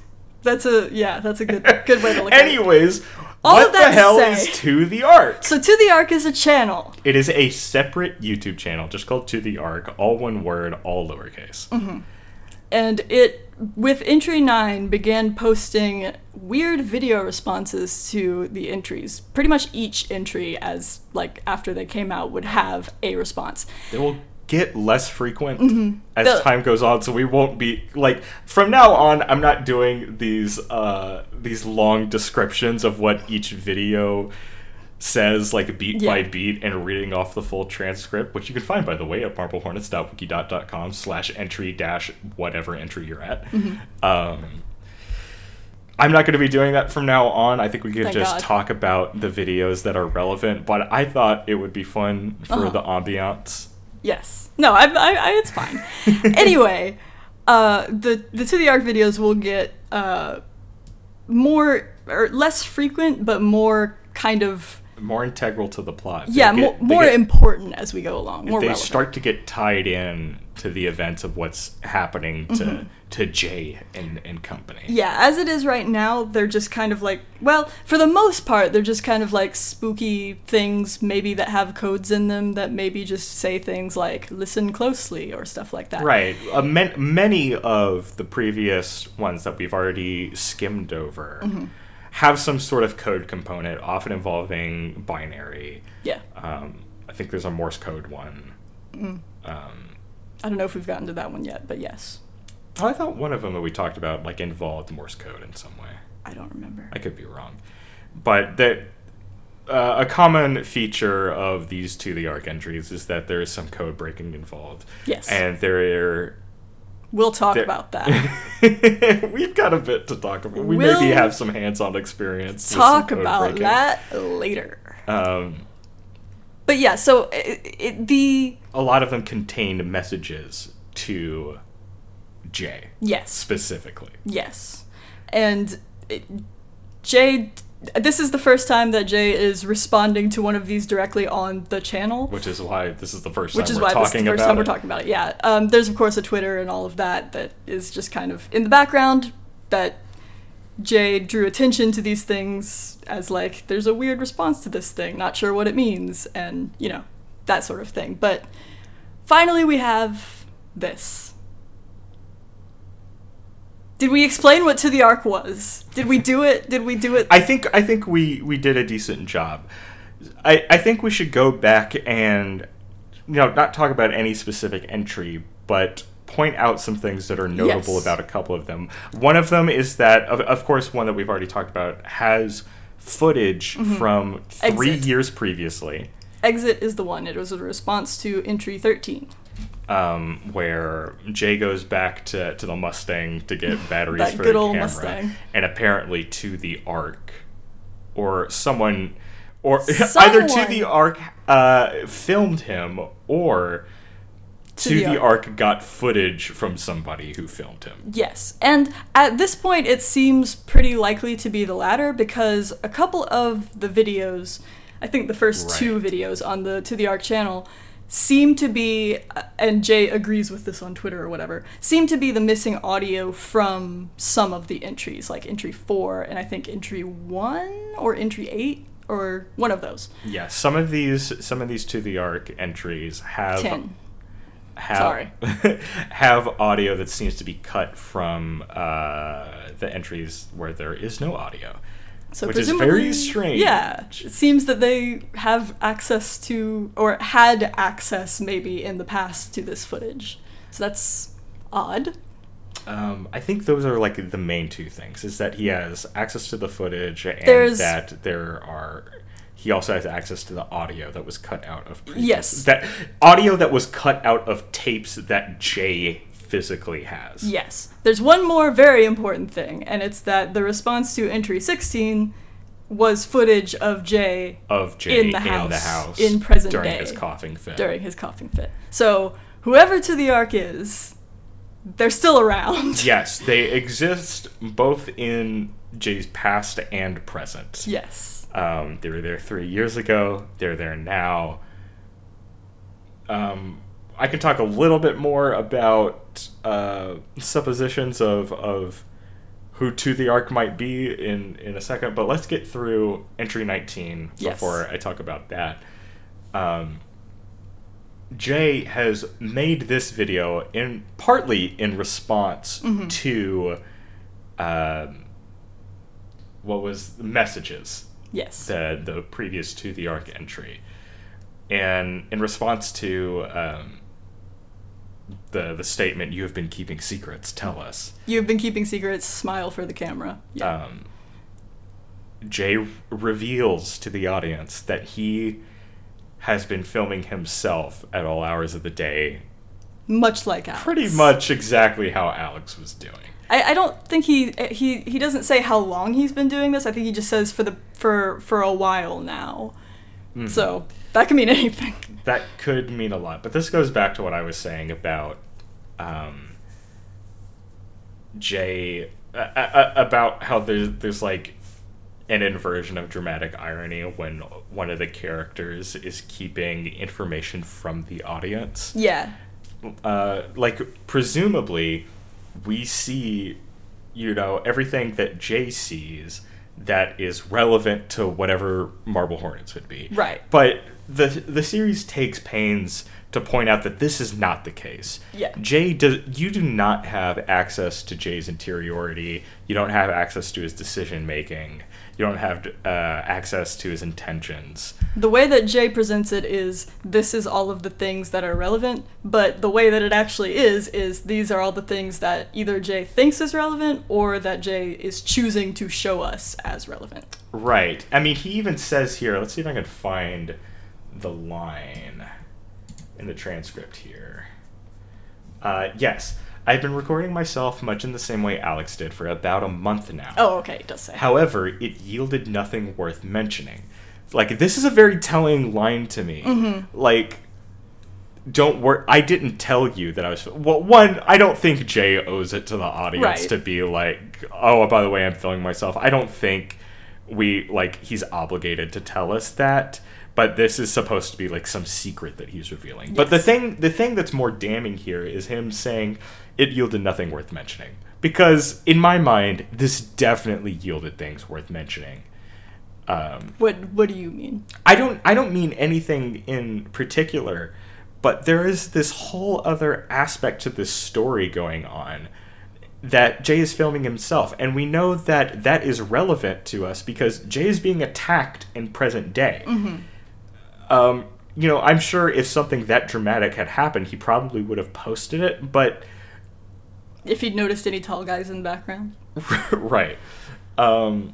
that's a yeah, that's a good good way to look at it. Anyways, All what of that the hell say- is To the Ark? So To the Ark is a channel. It is a separate YouTube channel just called To the Ark, all one word, all lowercase. Mm-hmm. and it with entry 9 began posting weird video responses to the entries pretty much each entry as like after they came out would have a response They will get less frequent as Mm-hmm. The- time goes on, so we won't be like from now on. I'm not doing these uh, these long descriptions of what each video says, like beat by beat, and reading off the full transcript, which you can find by the way at marblehornets.wikidot.com slash entry dash whatever entry you're at. Mm-hmm. Um, I'm not going to be doing that from now on. I think we could Thank just God. talk about the videos that are relevant, but I thought it would be fun for Uh-huh. the ambiance. yes no I, I, I it's fine *laughs* anyway uh the the to the ark videos will get uh more or less frequent but more kind of More integral to the plot. They yeah get- more, more get- important as we go along more they relevant. start to get tied in to the events of what's happening to to Jay and, and company. Mm-hmm. Yeah, as it is right now, they're just kind of like, well, for the most part, they're just kind of like spooky things, maybe that have codes in them that maybe just say things like "listen closely" or stuff like that. Right. Uh, man, many of the previous ones that we've already skimmed over Mm-hmm. Have some sort of code component, often involving binary. Yeah. Um, I think there's a Morse code one. Mm. Um, I don't know if we've gotten to that one yet, but yes. oh, I thought one of them that we talked about like involved Morse code in some way. I don't remember. I could be wrong, but that uh, a common feature of these to the ark entries is that there is some code breaking involved. Yes. and there We'll talk there- about that. *laughs* We've got a bit to talk about. We We'll maybe have some hands-on experience. talk about breaking. that later. Um, But yeah, so it, it, the a lot of them contained messages to Jay yes, specifically. Yes. And it, Jay, this is the first time that Jay is responding to one of these directly on the channel. Which is why this is the first Which time is we're why this is the first time we're it. talking about it. Yeah. Um, there's of course a Twitter and all of that that is just kind of in the background that Jay drew attention to these things as like there's a weird response to this thing, not sure what it means, and you know that sort of thing. But finally, we have this. Did we explain what to the ark was? Did we do it? Did we do it? I think I think we we did a decent job. I I think we should go back and you know not talk about any specific entry, but point out some things that are notable Yes. about a couple of them. One of them is that of, of course one that we've already talked about has footage from 3 Mm-hmm. Exit. years previously. Exit is the one. It was a response to entry 13. Um, where Jay goes back to, to the Mustang to get *laughs* batteries for good the old camera, Mustang. and apparently to the Ark, or someone, or *laughs* either to the Ark uh, filmed him, or to, the the, Ark. Ark got footage from somebody who filmed him. Yes, and at this point, it seems pretty likely to be the latter because a couple of the videos, I think the first two videos on the To the Ark channel, seem to be, and Jay agrees with this on Twitter or whatever, seem to be the missing audio from some of the entries, like entry four and I think entry one or entry eight or one of those. Yeah, some of these some of these to the ark entries have Ten. have Sorry. *laughs* have audio that seems to be cut from uh, the entries where there is no audio. So Which is presumably, very strange. Yeah, it seems that they have access to, or had access maybe in the past to this footage. So that's odd. Um, I think those are like the main two things: is that he has access to the footage and There's- that there are he also has access to the audio that was cut out of previous, Yes. that audio that was cut out of tapes that Jay physically has. Yes. There's one more very important thing, and it's that the response to entry 16 was footage of Jay Of Jay In the house, house in present during day. his coughing fit. during his coughing fit. So, whoever to the ark is, they're still around. *laughs* Yes, they exist both in Jay's past and present. Yes. Um, they were there three years ago. They're there now. Um, I can talk a little bit more about uh, suppositions of of who to the ark might be in in a second, but let's get through entry nineteen Yes. before I talk about that. Um, Jay has made this video in partly in response to um, what was the messages Yes. the the previous to the ark entry, and in response to um, the the statement "You have been keeping secrets," tell us. You've been keeping secrets, smile for the camera. Yeah. Um, Jay reveals to the audience that he has been filming himself at all hours of the day, Much like Alex. pretty much exactly how Alex was doing. I, I don't think he he he doesn't say how long he's been doing this. I think he just says for the for for a while now. Mm-hmm. So that can mean *laughs* anything. That could mean a lot. But this goes back to what I was saying about um, Jay, uh, uh, about how there's there's like an inversion of dramatic irony when one of the characters is keeping information from the audience. Yeah. Uh, like presumably, we see, you know, everything that Jay sees that is relevant to whatever Marble Hornets would be. Right. But the the series takes pains to point out that this is not the case. Yeah. Jay does you do not have access to Jay's interiority. You don't have access to his decision making. You don't have uh, access to his intentions. The way that Jay presents it is this is all of the things that are relevant, but the way that it actually is is these are all the things that either Jay thinks is relevant or that Jay is choosing to show us as relevant. Right. I mean, he even says here. Let's see if I can find the line in the transcript here. Uh, yes, I've been recording myself much in the same way Alex did for about a month now. Oh, okay, it does say. However, it yielded nothing worth mentioning. Like this is a very telling line to me. Mm-hmm. Like don't worry I didn't tell you that I was well one I don't think Jay owes it to the audience Right. to be like oh by the way I'm filming myself. I don't think we like he's obligated to tell us that but this is supposed to be like some secret that he's revealing. But the thing the thing that's more damning here is him saying it yielded nothing worth mentioning. Because in my mind, this definitely yielded things worth mentioning. Um, What what do you mean? I don't I don't mean anything in particular, but there is this whole other aspect to this story going on that Jay is filming himself, and we know that that is relevant to us because Jay is being attacked in present day. Um, you know, I'm sure if something that dramatic had happened, he probably would have posted it, but If he'd noticed any tall guys in the background? *laughs* right. Um,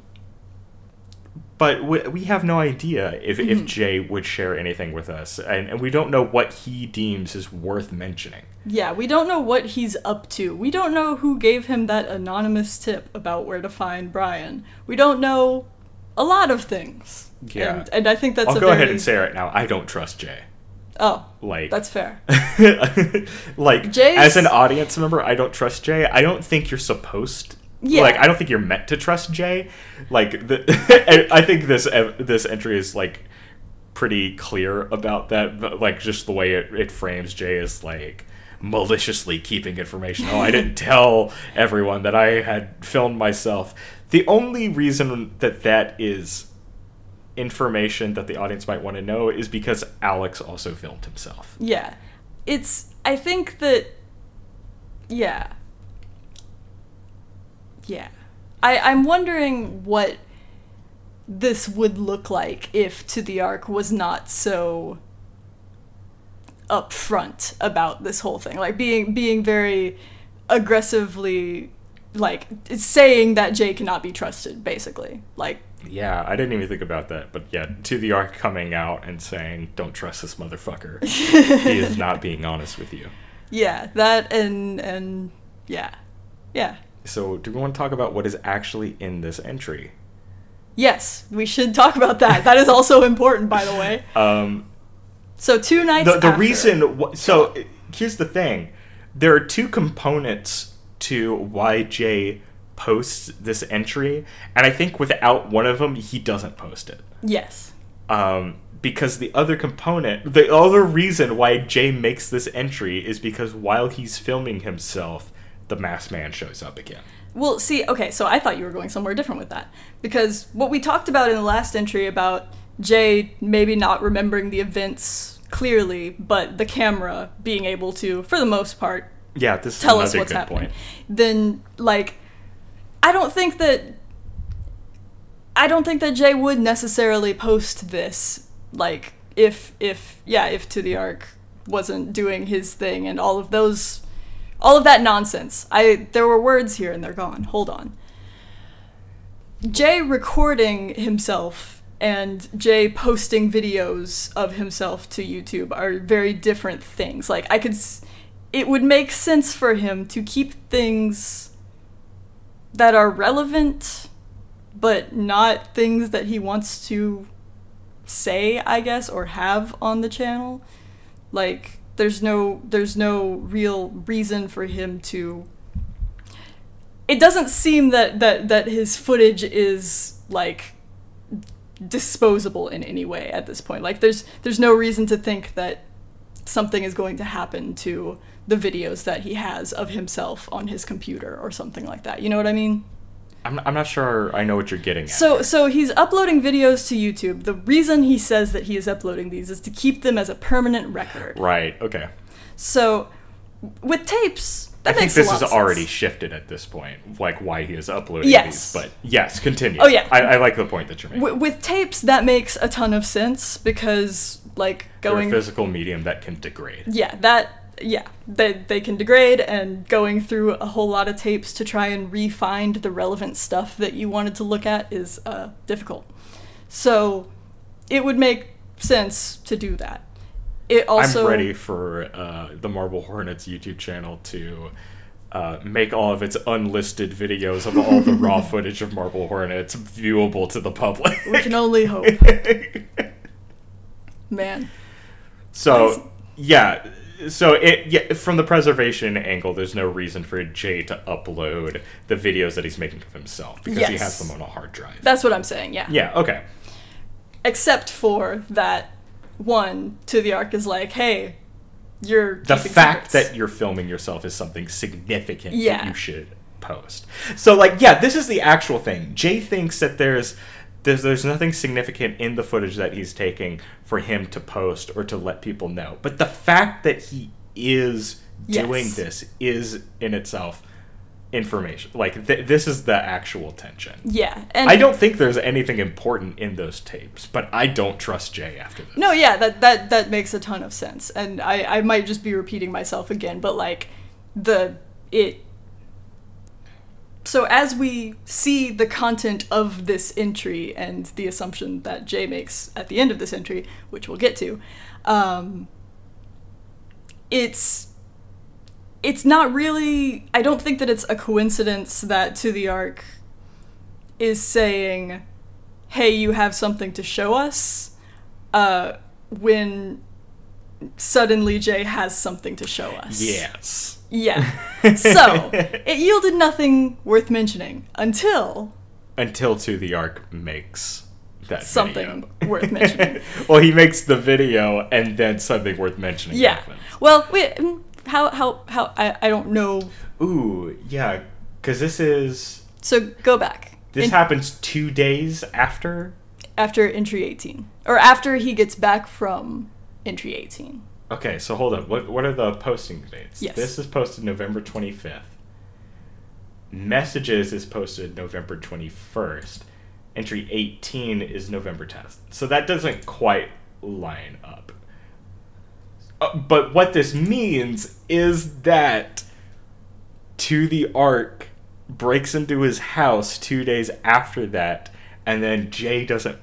but we, we have no idea if, if Jay would share anything with us, and, and we don't know what he deems is worth mentioning. Yeah, we don't know what he's up to. We don't know who gave him that anonymous tip about where to find Brian. We don't know a lot of things. Yeah. And, and I think that's I'll go very, ahead and say right now, I don't trust Jay. Oh, Like that's fair. *laughs* like Jay's- as an audience member, I don't trust Jay. I don't think you're supposed. Yeah. Like I don't think you're meant to trust Jay. Like the, *laughs* I think this this entry is like pretty clear about that. But like just the way it, it frames Jay is like maliciously keeping information. Oh, I didn't *laughs* tell everyone that I had filmed myself. The only reason that that is information that the audience might want to know is because Alex also filmed himself. Yeah. It's I think that yeah. Yeah. I I'm wondering what this would look like if To the Ark was not so upfront about this whole thing. Like being being very aggressively like saying that Jay cannot be trusted basically. Like Yeah, I didn't even think about that. But yeah, to the ark coming out and saying, "Don't trust this motherfucker." *laughs* he is not being honest with you. Yeah, that and and yeah, yeah. So, do we want to talk about what is actually in this entry? Yes, we should talk about that. That is also important, by the way. *laughs* Um, So two nights. the, the after- reason so here's the thing there are two components to why jay posts this entry and i think without one of them he doesn't post it Yes. um, because the other component the other reason why jay makes this entry is because while he's filming himself the masked man shows up again Well, see, okay, so I thought you were going somewhere different with that. Because what we talked about in the last entry about Jay maybe not remembering the events clearly, but the camera being able to, for the most part, yeah this is tell us what's good happening. point Then, like, I don't think that. I don't think that Jay would necessarily post this, like, if, if, yeah, if To the Ark wasn't doing his thing and all of those, all of that nonsense. I, there were words here and they're gone. Hold on. Jay recording himself and Jay posting videos of himself to YouTube are very different things. Like I could it would make sense for him to keep things that are relevant but not things that he wants to say, I guess, or have on the channel. Like there's no there's no real reason for him to it doesn't seem that that that his footage is like disposable in any way at this point. Like there's there's no reason to think that something is going to happen to the videos that he has of himself on his computer or something like that. You know what I mean? I'm, I'm not sure i know what you're getting at So so he's uploading videos to YouTube. The reason he says that he is uploading these is to keep them as a permanent record. right okay So with tapes, that I think this is already shifted at this point, like why he is uploading Yes. these. But yes, continue. Oh, yeah. I, I like the point that you're making. W- with tapes, that makes a ton of sense because like They're going a physical medium that can degrade. yeah that yeah they, they can degrade and going through a whole lot of tapes to try and re-find the relevant stuff that you wanted to look at is uh, difficult. So it would make sense to do that. It also I'm ready for uh, the Marble Hornets YouTube channel to uh, make all of its unlisted videos of all the raw *laughs* footage of Marble Hornets viewable to the public. we can only hope. *laughs* Man. So yeah, so it yeah from the preservation angle, there's no reason for Jay to upload the videos that he's making of himself because he has them on a hard drive. that's what i'm saying yeah yeah. Okay. except for that one to the ark is like hey you're the fact secrets. that you're filming yourself is something significant Yeah. that you should post. So like yeah, this is the actual thing. Jay thinks that there's there's there's nothing significant in the footage that he's taking for him to post or to let people know. But the fact that he is doing Yes. this is in itself information. Like th- this is the actual tension. yeah and I don't think there's anything important in those tapes, but I don't trust Jay after this. No, yeah, that that that makes a ton of sense, and I I might just be repeating myself again, but like the it. So as we see the content of this entry and the assumption that Jay makes at the end of this entry, which we'll get to, um, it's it's not really. I don't think that it's a coincidence that to the ark is saying, "Hey, you have something to show us." uh, when suddenly Jay has something to show us. Yes. Yeah. *laughs* So it yielded nothing worth mentioning until until to the ark makes that something video. worth mentioning. *laughs* well, he makes the video and then something worth mentioning. Yeah. happens. Well, wait. mm, How how how I I don't know. Ooh, yeah, because this is So go back. this In- happens two days after. after entry 18 or after he gets back from entry 18. Okay, so hold on. What what are the posting dates? Yes. This is posted November twenty fifth. Messages is posted November twenty first. Entry eighteen is November tenth. So that doesn't quite line up. Uh, but what this means is that to the ark breaks into his house two days after that and then Jay doesn't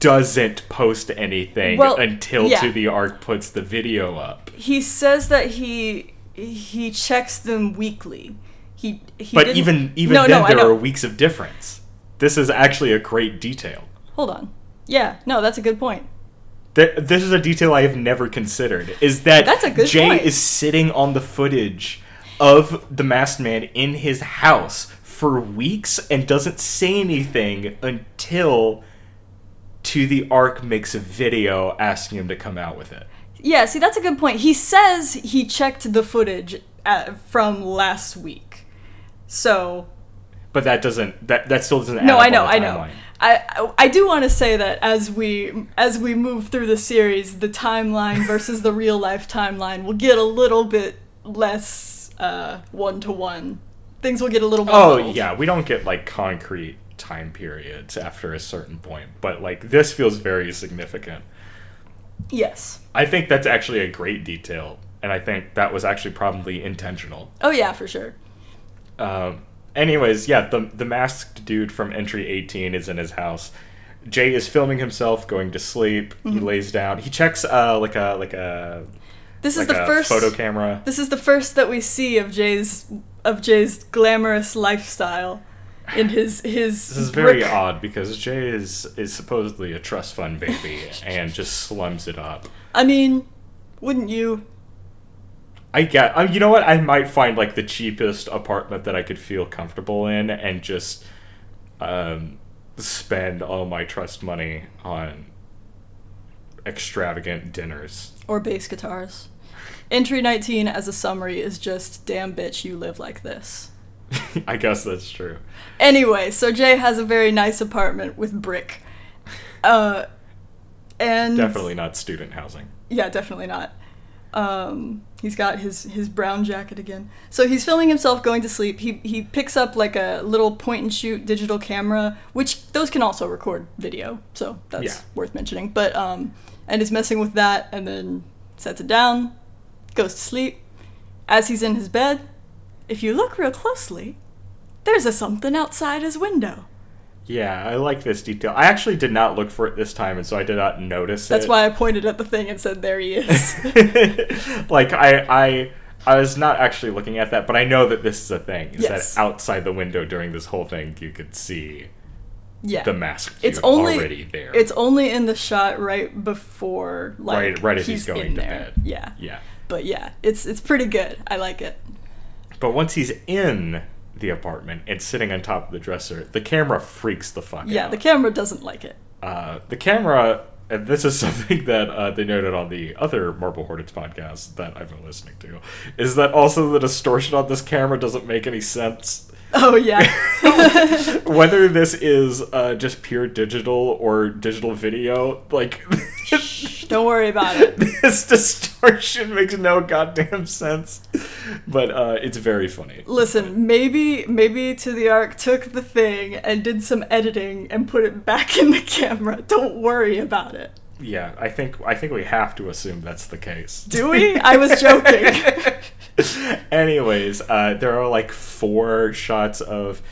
doesn't post anything Well, until yeah. To the Ark puts the video up. He says that he he checks them weekly. He, he But didn't- even even no, then, no, there are weeks of difference. This is actually a great detail. Hold on. Yeah, no, that's a good point. Th- this is a detail I have never considered. Is that That's a good Jay point. is sitting on the footage of the masked man in his house for weeks and doesn't say anything until To the Ark makes a video asking him to come out with it. Yeah, see, that's a good point. He says he checked the footage uh from last week. So, But that doesn't that that still doesn't add no, I know, I know. I, I I do want to say that as we as we move through the series, the timeline versus the real life timeline will get a little bit less uh, one to one. Things will get a little more. Oh muddled. yeah, we don't get like concrete time periods after a certain point, but like this feels very significant. Yes. I think that's actually a great detail, and I think that was actually probably intentional. Oh yeah, for sure. Um, anyways, yeah, the the masked dude from entry 18 is in his house. Jay is filming himself going to sleep. Mm-hmm. He lays down. He checks uh like a like a This like is the first photo camera. This is the first that we see of Jay's of Jay's glamorous lifestyle in his his This is very brick- odd because Jay is is supposedly a trust fund baby and just slums it up. I mean, wouldn't you? I get. Um, you know what? I might find like the cheapest apartment that I could feel comfortable in, and just um, spend all my trust money on extravagant dinners. Or bass guitars. Entry 19 as a summary is just damn bitch you live like this. *laughs* I guess that's true. Anyway, so Jay has a very nice apartment with brick. Uh and Definitely not student housing. Yeah, definitely not. Um, he's got his his brown jacket again. So he's filming himself going to sleep. He he picks up like a little point and shoot digital camera, which those can also record video. So that's Yeah. worth mentioning. But um, and is messing with that, and then sets it down, goes to sleep. As he's in his bed, if you look real closely, there's a something outside his window. Yeah, I like this detail. I actually did not look for it this time, and so I did not notice it. That's it. why I pointed at the thing and said, "There he is." *laughs* like I, I, I was not actually looking at that, but I know that this is a thing. Is Yes. that outside the window during this whole thing, you could see yeah. the mask. it's only already there. It's only in the shot right before, like Right- right as he's going in to there. bed. Yeah, yeah. but yeah, it's it's pretty good. I like it. But once he's in the apartment and sitting on top of the dresser, the camera freaks the fuck Yeah, out. the camera doesn't like it. uh, the camera, and this is *laughs* something that uh, they noted on the other Marble Hornets podcast that I've been listening to, is that also the distortion on this camera doesn't make any sense. *laughs* Oh yeah, *laughs* Whether this is uh, just pure digital or digital video, like *laughs* Shh, don't worry about it. this distortion makes no goddamn sense. But uh, it's very funny. Listen, maybe maybe to the ark took the thing and did some editing and put it back in the camera. Don't worry about it. Yeah, I think I think we have to assume that's the case. Do we? I was joking. *laughs* Anyways, uh, there are like four shots of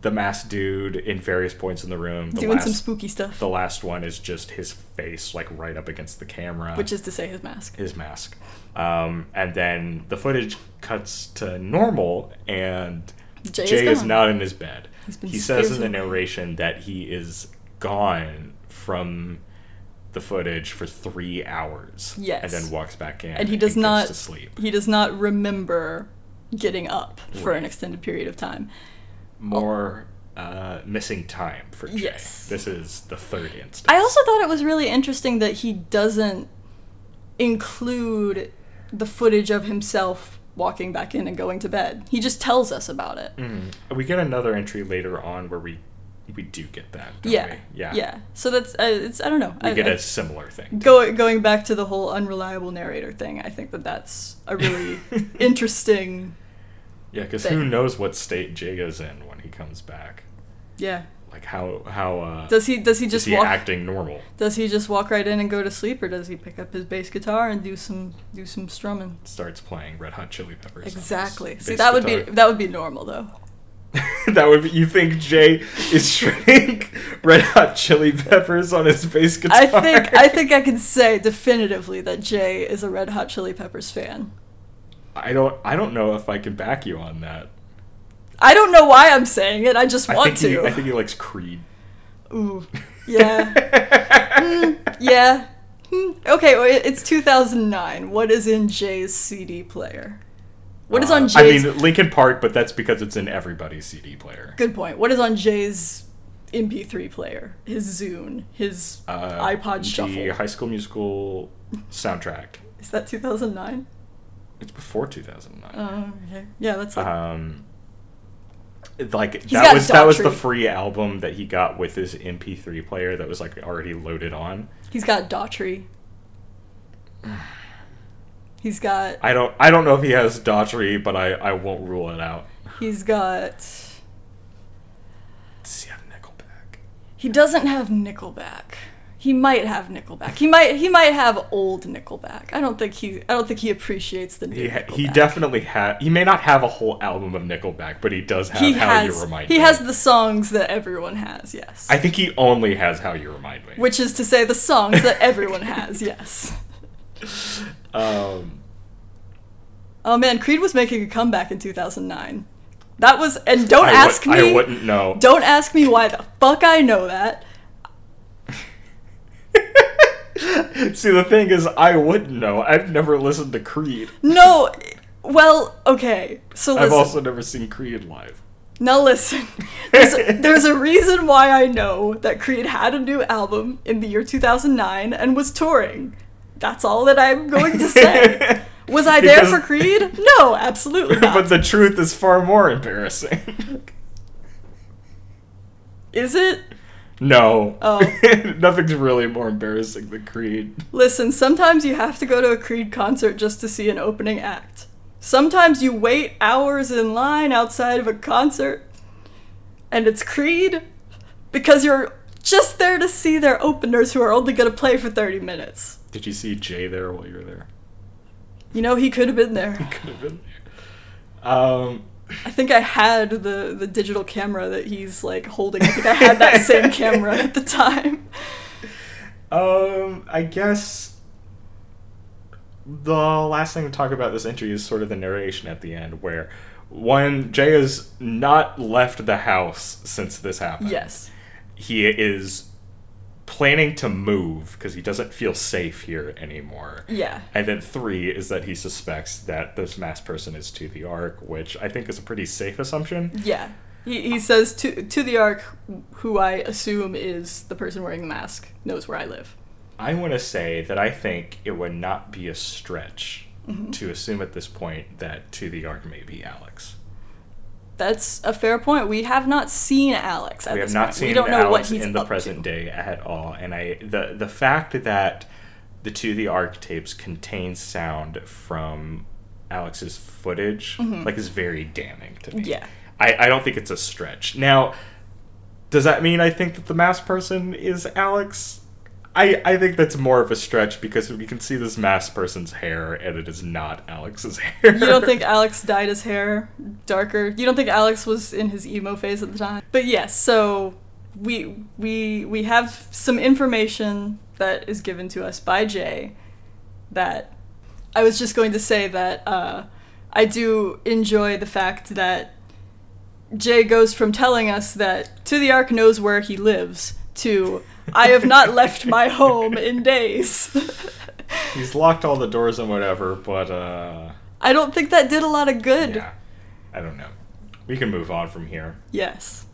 the masked dude in various points in the room. The Doing last, some spooky stuff, The last one is just his face, like right up against the camera. which is to say his mask. his mask. Um, and then the footage cuts to normal, and Jay is Jay is gone. not in his bed. He says in the narration that he is gone from the footage for three hours. Yes. And then walks back in. and he does goes not to sleep. he does not remember getting up for an extended period of time. More uh, missing time for Jay. Yes. This is the third instance. I also thought it was really interesting that he doesn't include the footage of himself walking back in and going to bed. He just tells us about it. Mhm. We get another entry later on where we we do get that. Don't Yeah, We? Yeah. yeah. So that's uh, it's I don't know. We I, get I- a similar thing. go, going back to the whole unreliable narrator thing. I think that that's a really *laughs* interesting. Yeah, because who knows what state Jay is in when he comes back? Yeah. Like how how uh, Does he does he is just he walk? acting normal? Does he just walk right in and go to sleep, or does he pick up his bass guitar and do some do some strumming? Starts playing Red Hot Chili Peppers. Exactly. See, that would be that would be normal though. *laughs* that would be, you think Jay is shredding Red Hot Chili Peppers on his bass guitar? I think I think I can *laughs* say definitively that Jay is a Red Hot Chili Peppers fan. I don't I don't know if I can back you on that. I don't know why I'm saying it. I just I want he, to. I think he likes Creed. Ooh, yeah, *laughs* Mm, yeah. Hmm, Okay, well, it's 2009. What is in Jay's CD player? What is on Uh, Jay's? I mean Linkin Park, but that's because it's in everybody's CD player. Good point. What is on Jay's MP3 player? His Zune, his Uh, iPod The Shuffle. High School Musical soundtrack. Is that 2009? It's before 2009. Oh, okay. Yeah, that's like, um like got that was that was the free album that he got with his MP3 player that was like already loaded on. he's got Daughtry. *sighs* *sighs* He's got I don't I don't know if he has Daughtry, but I I won't rule it out. he's got Does he have Nickelback? he doesn't have Nickelback. He might have Nickelback. He might he might have old Nickelback. I don't think he I don't think he appreciates the new He ha- he definitely ha He may not have a whole album of Nickelback, but he does have he How has You Remind he Me. has the songs that everyone has. Yes. I think he only has How You Remind Me. Which is to say the songs that everyone has. *laughs* Yes. *laughs* um, Oh man, Creed was making a comeback in 2009. That was and don't I ask me I wouldn't know. Don't ask me why the fuck I know that. *laughs* See, the thing is, I wouldn't know. I've never listened to Creed. No, well, okay. So listen. I've also never seen Creed live. Now listen. There's a, *laughs* there's a reason why I know that Creed had a new album in the year 2009 and was touring. That's all that I'm going to say. *laughs* Was I there for Creed? No, absolutely *laughs* not. but the truth is far more embarrassing. Is it? no. Oh. *laughs* Nothing's really more embarrassing than Creed. Listen, sometimes you have to go to a Creed concert just to see an opening act. Sometimes you wait hours in line outside of a concert and it's Creed because you're just there to see their openers who are only going to play for 30 minutes. Did you see Jay there while you were there? You know, he could have been there. *laughs* He could have been there. Um, I think I had the, the digital camera that he's like holding. I think I had that same *laughs* camera at the time. um, I guess the last thing to talk about this entry is sort of the narration at the end, where one Jay has not left the house since this happened. Yes. he is planning to move because he doesn't feel safe here anymore. Yeah. And then three is that he suspects that this masked person is to the Ark, which I think is a pretty safe assumption. Yeah. He, he says to to the ark, who I assume is the person wearing the mask, knows where I live. I want to say that I think it would not be a stretch Mm-hmm. to assume at this point that to the Ark may be Alex. That's a fair point. We have not seen Alex at we have not point. seen we don't know Alex what he's in the present to. day at all, and I the the fact that the to the Ark tapes contain sound from Alex's footage like is very damning to me. Mm-hmm. Yeah. I, I don't think it's a stretch. Now, does that mean I think that the masked person is Alex? I, I think that's more of a stretch because we can see this masked person's hair and it is not Alex's *laughs* hair. You don't think Alex dyed his hair darker? You don't think Alex was in his emo phase at the time? But yes, so we we we have some information that is given to us by Jay that I was just going to say that uh, I do enjoy the fact that Jay goes from telling us that To the Ark knows where he lives to I have not left my home in days. *laughs* He's locked all the doors and whatever, but uh I don't think that did a lot of good. yeah. I don't know. We can move on from here. Yes.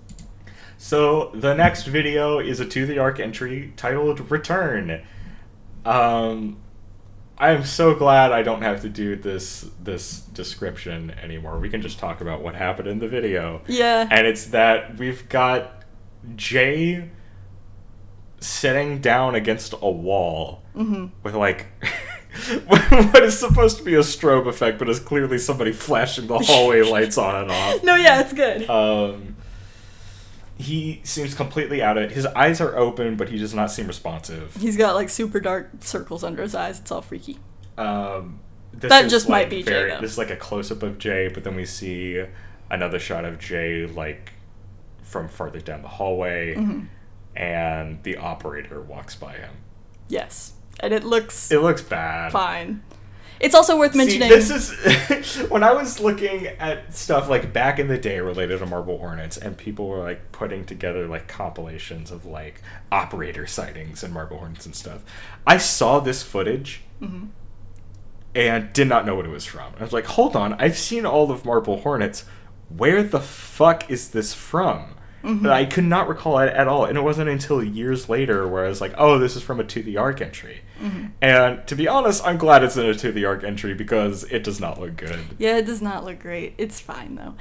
So the next video is a to the ark entry titled Return. Um I am so glad I don't have to do this this description anymore. We can just talk about what happened in the video. Yeah. And it's that we've got Jay sitting down against a wall with like *laughs* what is supposed to be a strobe effect, but is clearly somebody flashing the hallway *laughs* lights on and off. No, yeah, it's good. Um, he seems completely out of it. His eyes are open, but he does not seem responsive. He's got like super dark circles under his eyes. It's all freaky. Um, That just like, might be Jay, though. This is like a close up of Jay, but then we see another shot of Jay like from farther down the hallway, Mm-hmm. And the operator walks by him. Yes, and it looks It looks bad. fine. It's also worth See, mentioning. this is *laughs* when I was looking at stuff like back in the day related to Marble Hornets, and people were like putting together like compilations of like operator sightings and Marble Hornets and stuff. I saw this footage Mm-hmm. and did not know what it was from. I was like, hold on, I've seen all of Marble Hornets. Where the fuck is this from? Mm-hmm. I could not recall it at all, and it wasn't until years later where I was like, "Oh, this is from a To the Ark entry." Mm-hmm. And to be honest, I'm glad it's in a To the Ark entry because it does not look good. yeah, it does not look great. It's fine though.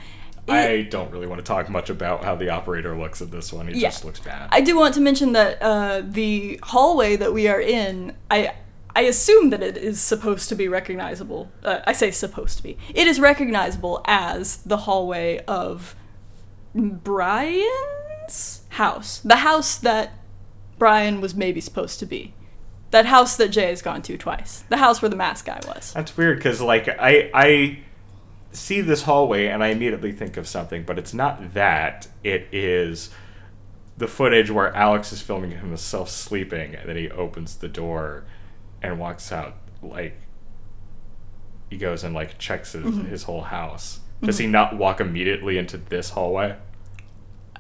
It- I don't really want to talk much about how the operator looks in this one. It Yeah. just looks bad. I do want to mention that uh, the hallway that we are in, I I assume that it is supposed to be recognizable. Uh, I say supposed to be. It is recognizable as the hallway of Brian's house, the house that Brian was maybe supposed to be, that house that Jay has gone to twice, the house where the mask guy was. That's weird because like I I see this hallway and I immediately think of something, but it's not that. It is the footage where Alex is filming himself sleeping, and then he opens the door and walks out. Like he goes and like checks his, Mm-hmm. his whole house. Does he not walk immediately into this hallway?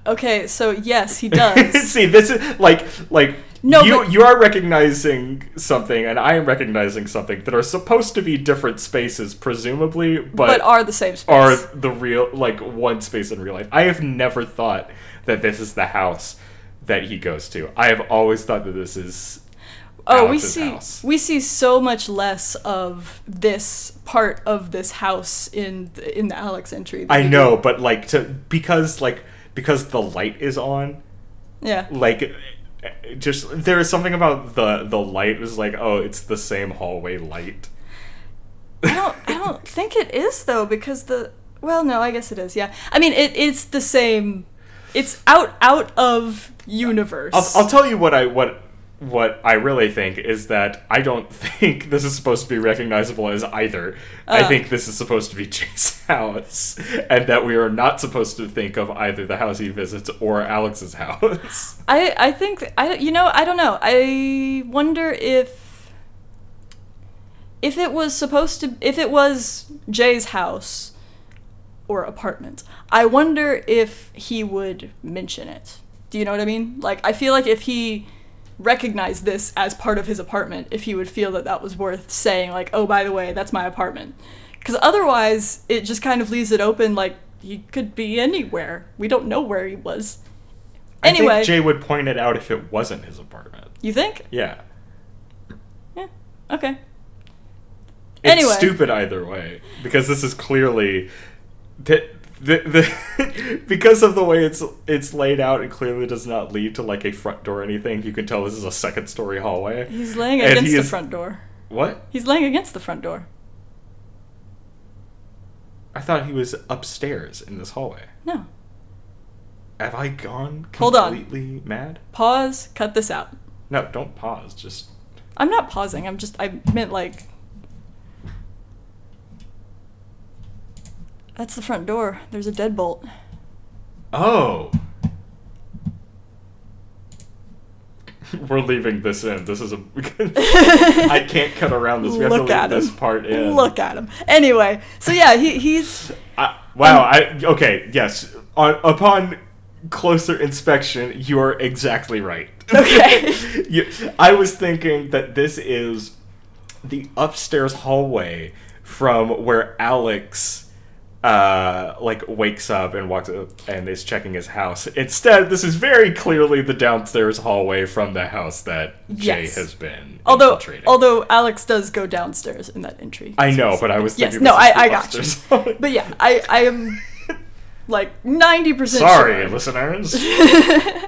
Okay, so yes, he *laughs* does. See, this is like like No, you but- you are recognizing something, and I am recognizing something that are supposed to be different spaces, presumably, but, but are the same space. are the real like one space in real life. I have never thought that this is the house that he goes to. I have always thought that this is Oh, we see house. we see so much less of this part of this house in the, in the Alex entry. I know, do- but like to because like because the light is on, Yeah. like just there is something about the the light is like oh it's the same hallway light. I don't I don't *laughs* think it is though because the well no I guess it is yeah I mean it it's the same it's out out of universe. I'll, I'll tell you what I what what I really think is that I don't *laughs* think this is supposed to be recognizable as either. I Uh. think this is supposed to be *laughs* Jay's house, and that we are not supposed to think of either the house he visits or Alex's *laughs* house. I I think I you know I don't know I wonder if if it was supposed to if it was Jay's house or apartment I wonder if he would mention it. Do you know what I mean? Like I feel like if he recognized this as part of his apartment, if he would feel that that was worth saying like oh by the way that's my apartment. Cuz otherwise it just kind of leaves it open like he could be anywhere. We don't know where he was. I Anyway, think Jay would point it out if it wasn't his apartment. you think? Yeah, Yeah. Okay. it's Anyway. stupid either way because this is clearly the, the, the *laughs* because of the way it's it's laid out. It clearly does not lead to like a front door or anything. You can tell this is a second story hallway. He's laying And against he the is- front door. What? He's laying against the front door. I thought he was upstairs in this hallway. No. Have I gone completely mad? Pause. Cut this out. No, don't pause. Just I'm not pausing. I'm just. I meant like. That's the front door. There's a deadbolt. oh. *laughs* We're leaving this in. This is a. *laughs* I can't cut around this. We have Look to leave this part in. Look at him. Anyway, so yeah, he, he's. I, wow. Um, I okay. Yes. On, upon closer inspection, you are exactly right. Okay. *laughs* you, I was thinking that this is the upstairs hallway from where Alex uh like wakes up and walks up and is checking his house. Instead, this is very clearly the downstairs hallway from the house that Jay Yes. has been Although, infiltrating. although Alex does go downstairs in that entry. I know, but I was Yes, thinking no, I- I got you. *laughs* But yeah, I, I am like ninety percent Sorry, sure. listeners. *laughs*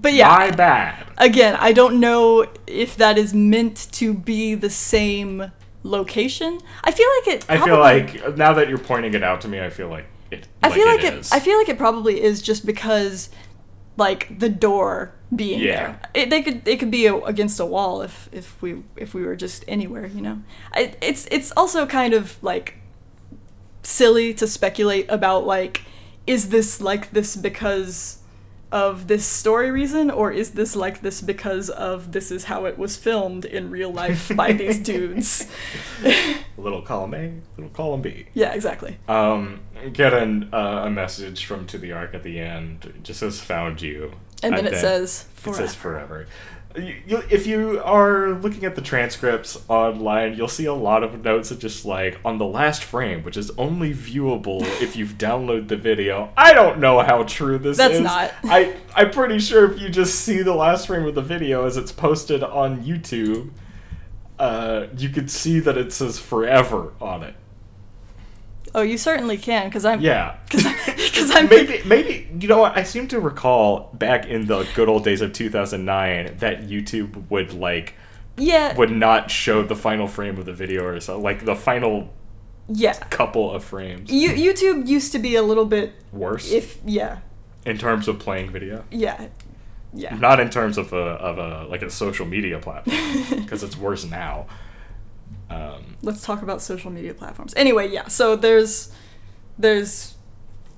But yeah, My bad. again, I don't know if that is meant to be the same location. I feel like it. I feel like now that you're pointing it out to me, I feel like it. I feel like it. is. I feel like it probably is just because, like the door being Yeah. there. It, they could. It could be a, against a wall if if we if we were just anywhere. You know. I, it's it's also kind of like silly to speculate about like is this like this because of this story reason or is this like this because of this is how it was filmed in real life by these *laughs* dudes little column A, little column B. yeah exactly Um, get an, uh, a message from To the Ark at the end. It just says "Found you," and then it says it forever. says "Forever." You, you, if you are looking at the transcripts online, you'll see a lot of notes that just like on the last frame, which is only viewable *laughs* if you've downloaded the video. I don't know how true this That's is. not. I I'm pretty sure if you just see the last frame of the video as it's posted on YouTube, uh, you could see that it says "Forever" on it. oh you certainly can because i'm Yeah. *laughs* because i'm maybe maybe you know what? I seem to recall back in the good old days of 2009 that YouTube would like yeah. would not show the final frame of the video or so like the final yeah. couple of frames. You, youtube used to be a little bit worse? if yeah. In terms of playing video? Yeah. Yeah. Not in terms of a of a like a social media platform *laughs* because it's worse now. Um, let's talk about social media platforms. Anyway, yeah. So there's there's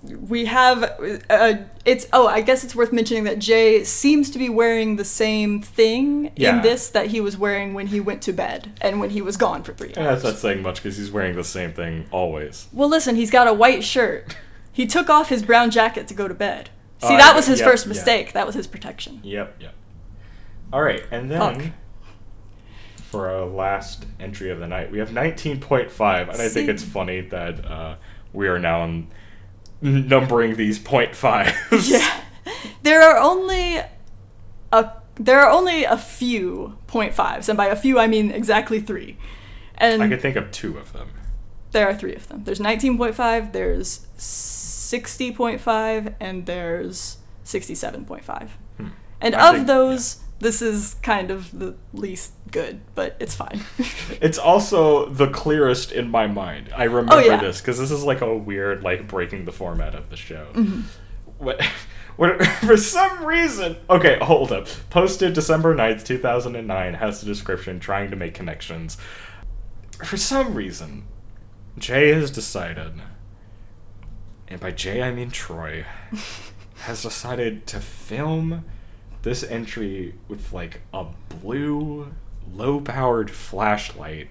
we have uh, it's oh I guess it's worth mentioning that Jay seems to be wearing the same thing Yeah. in this that he was wearing when he went to bed and when he was gone for three and that's not saying much because he's wearing the same thing always Well, listen, he's got a white shirt. He took off his brown jacket to go to bed. See, Oh, that was his yep, first yeah. mistake. That was his protection. Yep, yep. All right, and then Fuck. for our last entry of the night, we have 19.5, and I think it's funny that uh, we are now n- numbering these point fives. *laughs* Yeah. There are only a there are only a few point fives, and by a few I mean exactly three. And I can think of two of them. there are three of them. There's 19.5, there's 60.5, and there's 67.5. And Hmm. I of think- those, this is kind of the least good, but it's fine. *laughs* It's also the clearest in my mind. I remember Oh, yeah. this because this is like a weird, like breaking the format of the show. Mm-hmm. What, *laughs* what, *laughs* for some reason, okay, hold up. Posted December 9th, 2009, has the description trying to make connections. For some reason, Jay has decided, and by Jay I mean Troy, has decided to film this entry with like a blue, low powered flashlight.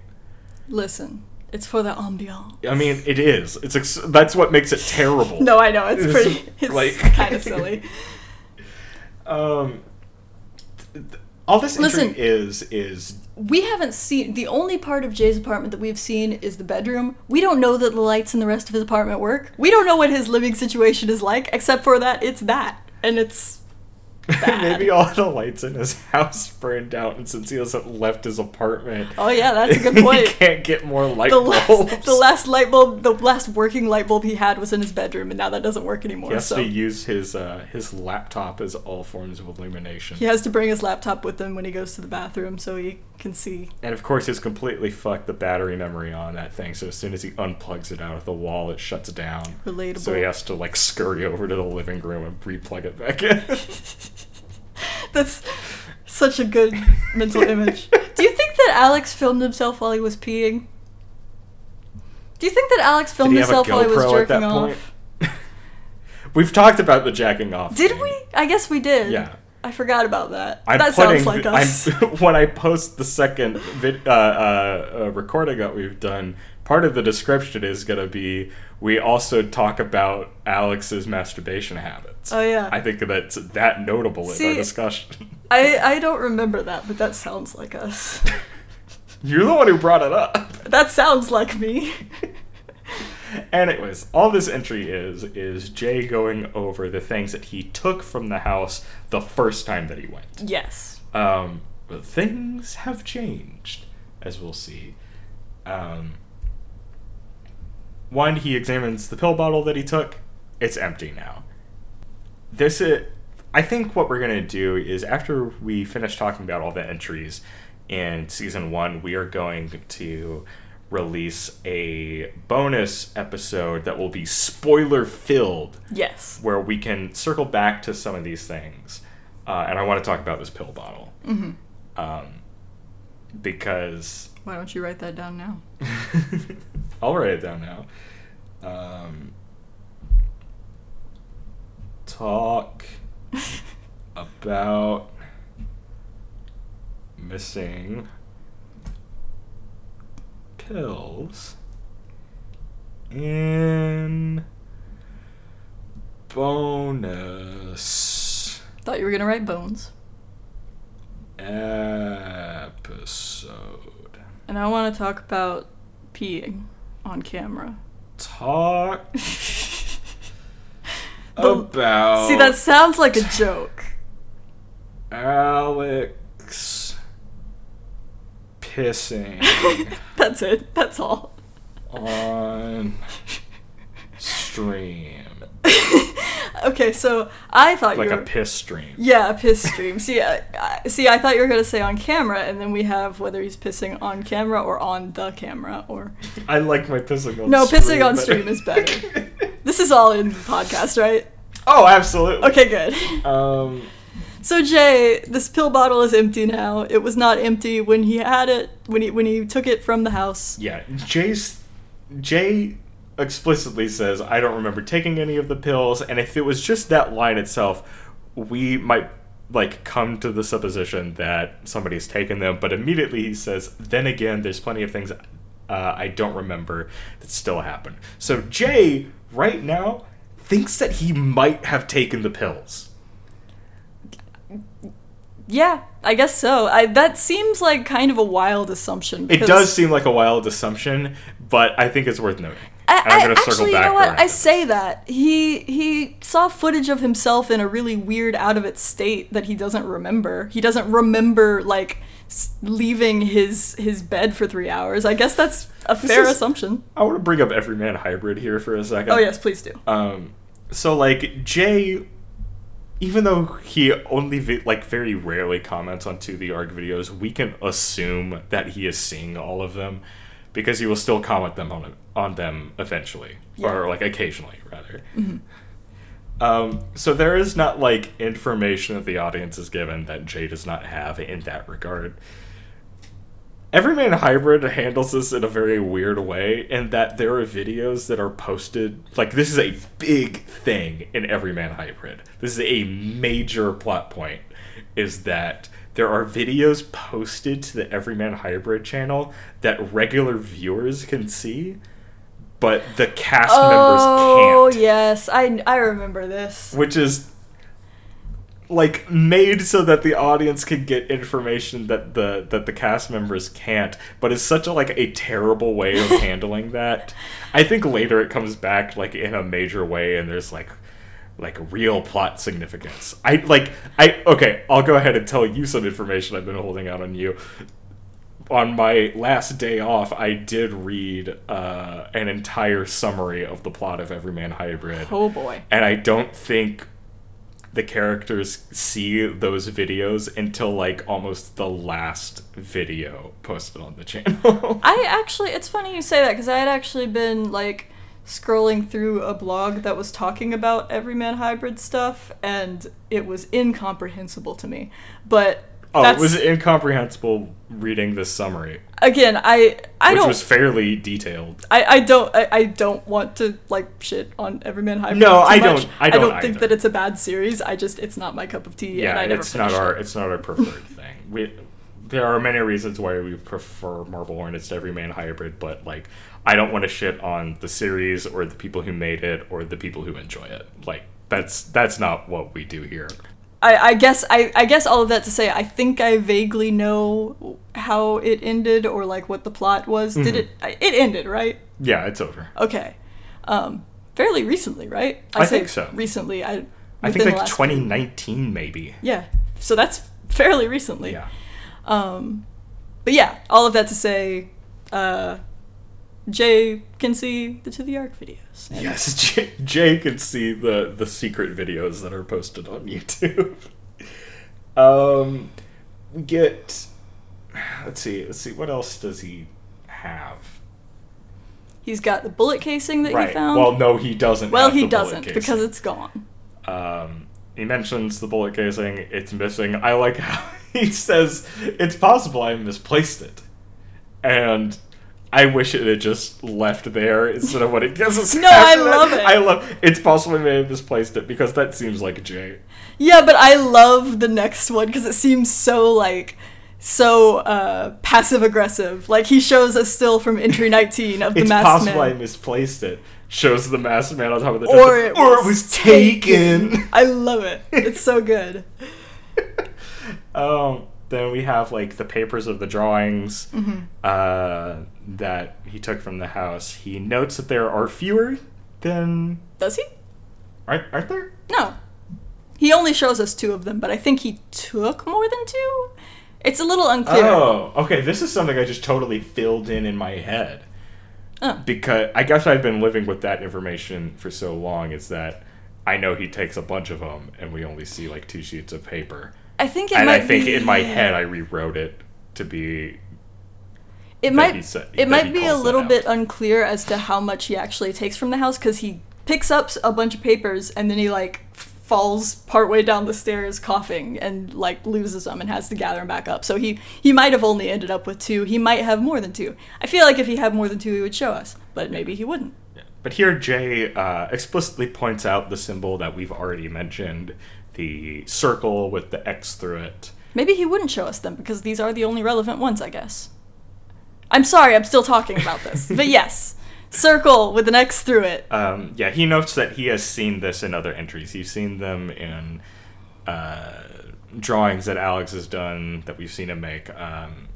Listen, it's for the ambiance. I mean, it is. It's ex- that's what makes it terrible. No, I know, it's It's pretty, *laughs* it's like- kind of *laughs* silly. Um, th- th- all this Listen. is is We haven't seen the only part of Jay's apartment that we've seen is the bedroom. We don't know that the lights in the rest of his apartment work. We don't know what his living situation is like, except for that it's that. And it's. *laughs* maybe all the lights in his house burned out, and since he hasn't left his apartment, Oh yeah, that's a good *laughs* point. he can't get more light the bulbs. last, the last light bulb, the last working light bulb he had was in his bedroom, and now that doesn't work anymore. he has so to use his uh, his laptop as all forms of illumination. he has to bring his laptop with him when he goes to the bathroom, so he can see. And of course, he's completely fucked the battery memory on that thing. So as soon as he unplugs it out of the wall, it shuts down. Relatable. So he has to like scurry over to the living room and re-plug it back in. *laughs* That's such a good mental image. Do you think that Alex filmed himself while he was peeing? Do you think that Alex filmed he have a himself while he was jerking off? *laughs* We've talked about the jacking off. Did thing. we? I guess we did. Yeah. I forgot about that. I'm that putting sounds like us. I'm, *laughs* when I post the second vid, uh, uh, uh, recording that we've done, part of the description is going to be we also talk about Alex's masturbation habits. Oh, yeah. I think that's that notable in our discussion. *laughs* I, I don't remember that, but that sounds like us. *laughs* You're the one who brought it up. that sounds like me. Anyways, all this entry is is Jay going over the things that he took from the house the first time that he went. yes. Um, but things have changed, as we'll see. Um, one, he examines the pill bottle that he took. It's empty now. This is, I think what we're gonna do is after we finish talking about all the entries in season one, we are going to release a bonus episode that will be spoiler filled Yes. where we can circle back to some of these things. Uh, and I want to talk about this pill bottle. Mm-hmm. Um, because Why don't you write that down now? *laughs* I'll write it down now. Um, talk *laughs* about missing pills in bonus Thought you were gonna write bones. episode. And I want to talk about peeing on camera. Talk *laughs* about See, that sounds like a joke. Alex pissing *laughs* That's it. That's all. on stream. *laughs* Okay, so I thought you were Like a piss stream. yeah, a piss stream. see, I, I, see, I thought you were gonna say on camera, and then we have whether he's pissing on camera or on the camera, or I like my pissing on no, stream. pissing on better. stream is better. *laughs* this is all in the podcast, right? oh, absolutely. Okay, good. Um, So Jay, this pill bottle is empty now. It was not empty when he had it when he when he took it from the house. yeah, Jay's Jay explicitly says, "I don't remember taking any of the pills," and if it was just that line itself, we might like come to the supposition that somebody's taken them. But immediately he says, "Then again, there's plenty of things uh, I don't remember that still happened." So Jay, right now, thinks that he might have taken the pills. Yeah, I guess so. I that seems like kind of a wild assumption. It does seem like a wild assumption, but I think it's worth noting. I, gonna circle actually, you know what? I say this. that he he saw footage of himself in a really weird, out of it state that he doesn't remember. He doesn't remember like leaving his his bed for three hours. I guess that's a fair is- assumption. I want to bring up Everyman Hybrid here for a second. Oh yes, please do. Um, so like Jay, even though he only vi- like very rarely comments on To the Ark videos, we can assume that he is seeing all of them because he will still comment them on on them eventually, Yeah. or like occasionally rather. Um, so there is not like information that the audience is given that Jay does not have in that regard. Everyman Hybrid handles this in a very weird way, in that there are videos that are posted. Like, this is a big thing in Everyman Hybrid. This is a major plot point, is that there are videos posted to the Everyman Hybrid channel that regular viewers can see, but the cast Oh members can't Oh, yes, I I remember this. which is like made so that the audience can get information that the that the cast members can't but it's such a like a terrible way of *laughs* handling that. I think later it comes back like in a major way and there's like like real plot significance. I like i okay i'll go ahead and tell you some information i've been holding out on you. On my last day off i did read uh, an entire summary of the plot of everyman hybrid. Oh boy. and I don't think the characters see those videos until like almost the last video posted on the channel. *laughs* I actually, it's funny you say that because I had actually been like scrolling through a blog that was talking about Everyman Hybrid stuff, and it was incomprehensible to me. But oh, that's, it was incomprehensible reading this summary, again, I I which don't was fairly detailed. I, I don't I, I don't want to like shit on Everyman Hybrid. No, I much. don't- I don't think either. that it's a bad series. I just it's not my cup of tea. Yeah, and I never it's not our it. it's not our preferred *laughs* thing. We there are many reasons why we prefer Marble Hornets to Everyman Hybrid, but like I don't want to shit on the series or the people who made it or the people who enjoy it. Like that's that's not what we do here. I, I guess I, I guess all of that to say I think I vaguely know how it ended or like what the plot was. Did it Mm-hmm. I- it ended right? Yeah, it's over. Okay, um, fairly recently, right? I say think so. Recently, I I think like last- 2019 maybe. Yeah, so that's fairly recently. Yeah. Um, but yeah, all of that to say, uh, Jay can see the To the Ark videos. And Yes, *laughs* Jay, Jay can see the the secret videos that are posted on *laughs* YouTube. um, we get. Let's see. Let's see. What else does he have? He's got the bullet casing that right. he found. Well, no, he doesn't. Well, have he the doesn't casing. because it's gone. Um, he mentions the bullet casing. It's missing. I like *laughs* how he says it's possible I misplaced it, and I wish it had just left there instead of what it gives us. *laughs* No, I *laughs* love it. I love. It's possible we may have misplaced it because that seems like Jay. Yeah, but I love the next one because it seems so like so uh, passive aggressive. Like he shows us still from entry *laughs* 19 of the It's masked possible I misplaced it. Shows the masked man on top of the Or it or was it was taken. I love it. It's so good. Um, then we have like the papers of the drawings Mm-hmm. uh, that he took from the house. He notes that there are fewer than Does he? aren't, aren't there? No. He only shows us two of them, but I think he took more than two. It's a little unclear. Oh, okay. This is something I just totally filled in in my head Oh. because I guess I've been living with that information for so long. Is that I know he takes a bunch of them, and we only see like two sheets of paper. I think it and I think be, in my head I rewrote it to be it might he said- it might be a little bit unclear as to how much he actually takes from the house because he picks up a bunch of papers and then he like falls partway down the stairs coughing and like loses them and has to gather them back up. So he he might have only ended up with two. He might have more than two. I feel like if he had more than two, he would show us, but maybe he wouldn't. But here, Jay uh, explicitly points out the symbol that we've already mentioned the circle with the X through it. Maybe he wouldn't show us them because these are the only relevant ones, I guess. I'm sorry, I'm still talking about this. but *laughs* yes, circle with an X through it. Um, yeah, he notes that he has seen this in other entries. He's seen them in uh, drawings that Alex has done that we've seen him make. Um,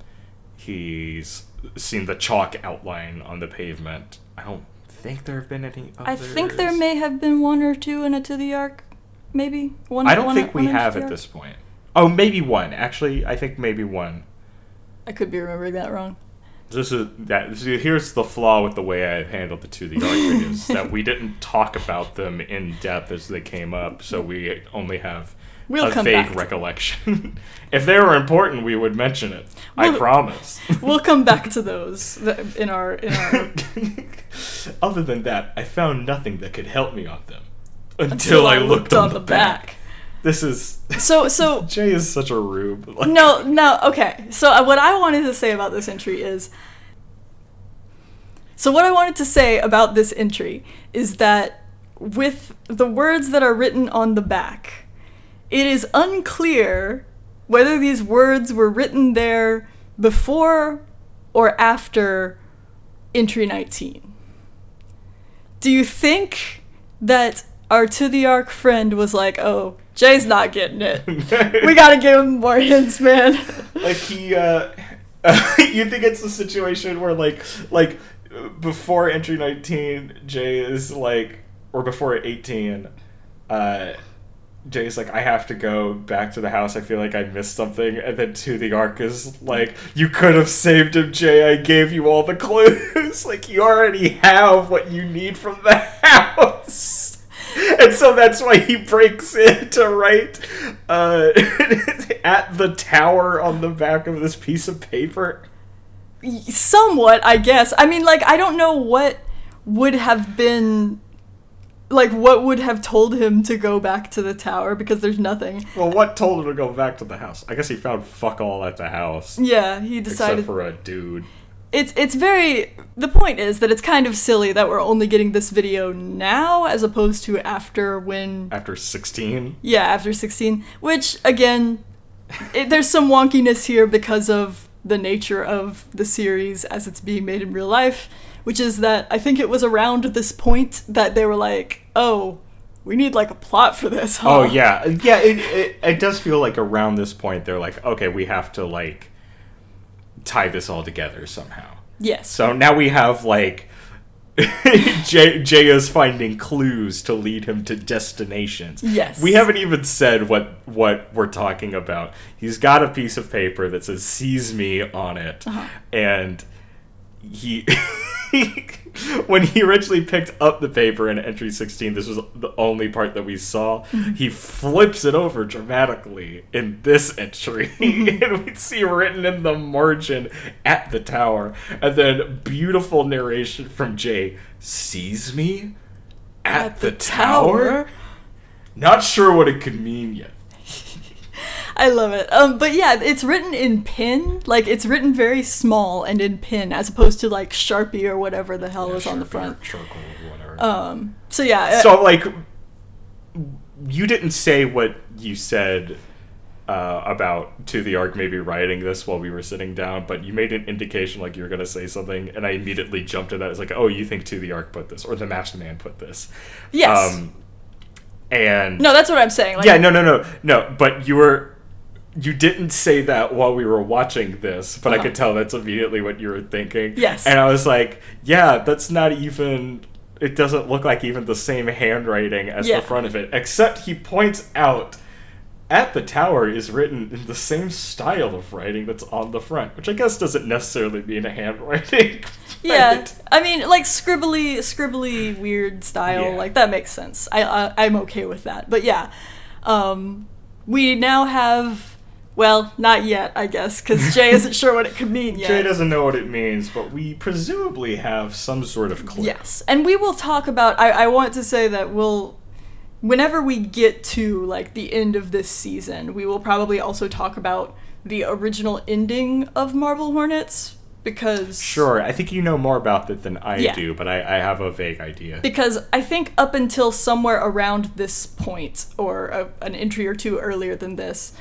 he's seen the chalk outline on the pavement. I don't think there have been any others. I think there may have been one or two in a to the ark, maybe one. I don't one- think we have at this point. Oh, maybe one. Actually, I think maybe one. I could be remembering that wrong. This is that. see, Here's the flaw with the way I handled the to the videos that we didn't talk about them in depth as they came up, so we only have We'll a vague back recollection. *laughs* if they were important, we would mention it. I We'll- promise. We'll come *laughs* back to those in our in our. *laughs* Other than that, I found nothing that could help me on them until, I looked, on, the back. This is So so *laughs* Jay is such a rube. Like- *laughs* no no okay. So uh, what I wanted to say about this entry is. So what I wanted to say about this entry is that with the words that are written on the back, it is unclear whether these words were written there before or after entry 19. Do you think that our to the ark friend was like, "Oh, Jay's not getting it. *laughs* We got to give him more hints, man." like he uh *laughs* you think it's a situation where like like before entry 19 jay is like or before 18 uh jay's like i have to go back to the house. I feel like i missed something. And then to the ark is like you could have saved him jay. I gave you all the clues. *laughs* Like you already have what you need from the house *laughs* and so that's why he breaks in to write uh, *laughs* at the tower on the back of this piece of paper. Somewhat, I guess. I mean, like I don't know what would have been like what would have told him to go back to the tower because there's nothing. Well, what told him to go back to the house? I guess he found fuck all at the house. Yeah, he Except decided for a dude. It's it's very the point is that it's kind of silly that we're only getting this video now as opposed to after when After 16. yeah after 16 which again it, there's some wonkiness here because of the nature of the series as it's being made in real life which is that i think it was around this point that they were like oh we need like a plot for this *laughs* huh? Oh, yeah. Yeah, it, it, it does feel like around this point they're like, okay, we have to, like, tie this all together somehow. yes So now we have like *laughs* Jay, is finding clues to lead him to destinations. Yes. We haven't even said what what we're talking about. He's got a piece of paper that says "Seize me" on it, Uh-huh. and he. *laughs* when he originally picked up the paper in entry 16 this was the only part that we saw Mm-hmm. he flips it over dramatically in this entry Mm-hmm. *laughs* and we see written in the margin at the tower and then beautiful narration from jay sees me at, the, tower? not sure what it could mean yet I I love it. Um, but yeah, it's written in pin. Like it's written very small and in pin, as opposed to like Sharpie or whatever the hell is on the Sharpie or front. charcoal or whatever. Um, so yeah, uh, so like you didn't say what you said uh, about to the ark maybe writing this while we were sitting down but you made an indication like you were going to say something and i immediately jumped to that it's like oh you think to the ark put this or the masked man put this yes. um and no, that's what I'm saying. Like, yeah no no no no but you were you didn't say that while we were watching this but i Uh-huh. could tell that's immediately what you were thinking Yes. and i was like yeah that's not even it doesn't look like even the same handwriting as Yeah. the front of it except he points out at the tower is written in the same style of writing that's on the front which i guess doesn't necessarily mean a handwriting *laughs* Yeah, right? I mean, like scribbly, scribbly, weird style. Yeah. Like that makes sense. I, I I'm okay with that. But yeah, um, we now have. Well, not yet, I guess, because Jay isn't *laughs* sure what it could mean yet. jay doesn't know what it means but we presumably have some sort of clue Yes, and we will talk about. I, I want to say that we'll, whenever we get to like the end of this season, we will probably also talk about the original ending of Marble Hornets because Sure, I think you know more about it than I Yeah. do, but I, I have a vague idea. because I think up until somewhere around this point, or a, an entry or two earlier than this,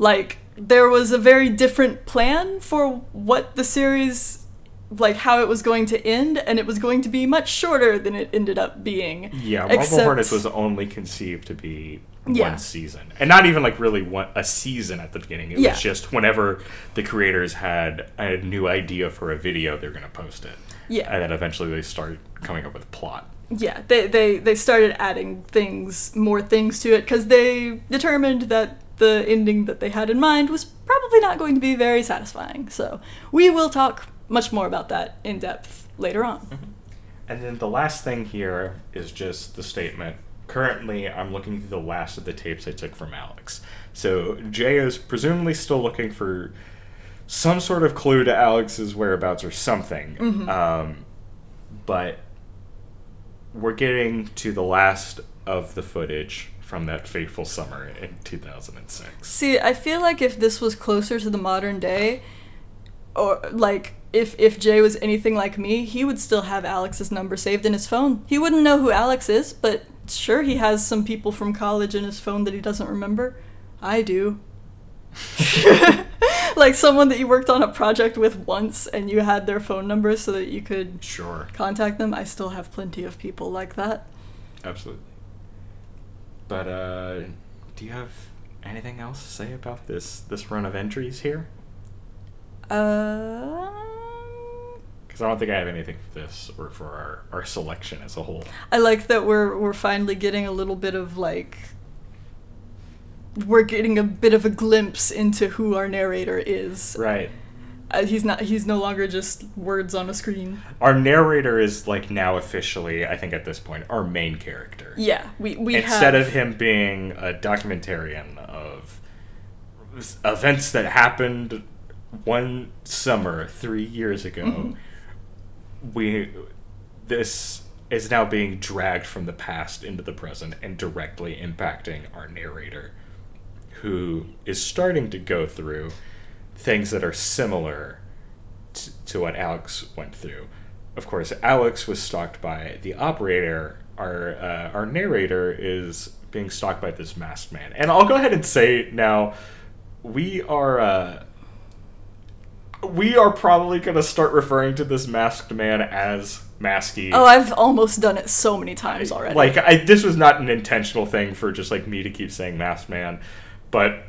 like there was a very different plan for what the series, like how it was going to end, and it was going to be much shorter than it ended up being. yeah, Marble Except- Hornets was only conceived to be Yeah. one season, and not even like really one a season at the beginning. It Yeah. was just whenever the creators had a new idea for a video, they're gonna post it. Yeah. and then eventually they start coming up with plot. yeah they, they they started adding things more things to it because they determined that the ending that they had in mind was probably not going to be very satisfying so we will talk much more about that in depth later on And then the last thing here is just the statement. Currently, I'm looking through the last of the tapes I took from Alex. So Jay is presumably still looking for some sort of clue to Alex's whereabouts or something. Um, but we're getting to the last of the footage from that fateful summer in 2006. see i feel like if this was closer to the modern day or like if if jay was anything like me he would still have alex's number saved in his phone he wouldn't know who alex is but sure he has some people from college in his phone that he doesn't remember i do *laughs* like someone that you worked on a project with once and you had their phone number so that you could Sure. contact them i still have plenty of people like that Absolutely. But uh, do you have anything else to say about this this run of entries here? uh Because I don't think I have anything for this or for our, our selection as a whole. I like that we're we're finally getting a little bit of like we're getting a bit of a glimpse into who our narrator is. Right. Uh, he's not he's no longer just words on a screen. Our narrator is like now officially, I think at this point, our main character. Yeah, we we Instead have of him being a documentarian of events that happened one summer three years ago, Mm-hmm. we this is now being dragged from the past into the present and directly impacting our narrator, who is starting to go through things that are similar t- to what Alex went through. Of course, Alex was stalked by the operator. Our uh, our narrator is being stalked by this masked man, and I'll go ahead and say now, we are uh, we are probably gonna start referring to this masked man as Masky. Oh, I've almost done it so many times already. Like I, this was not an intentional thing for just like me to keep saying masked man, but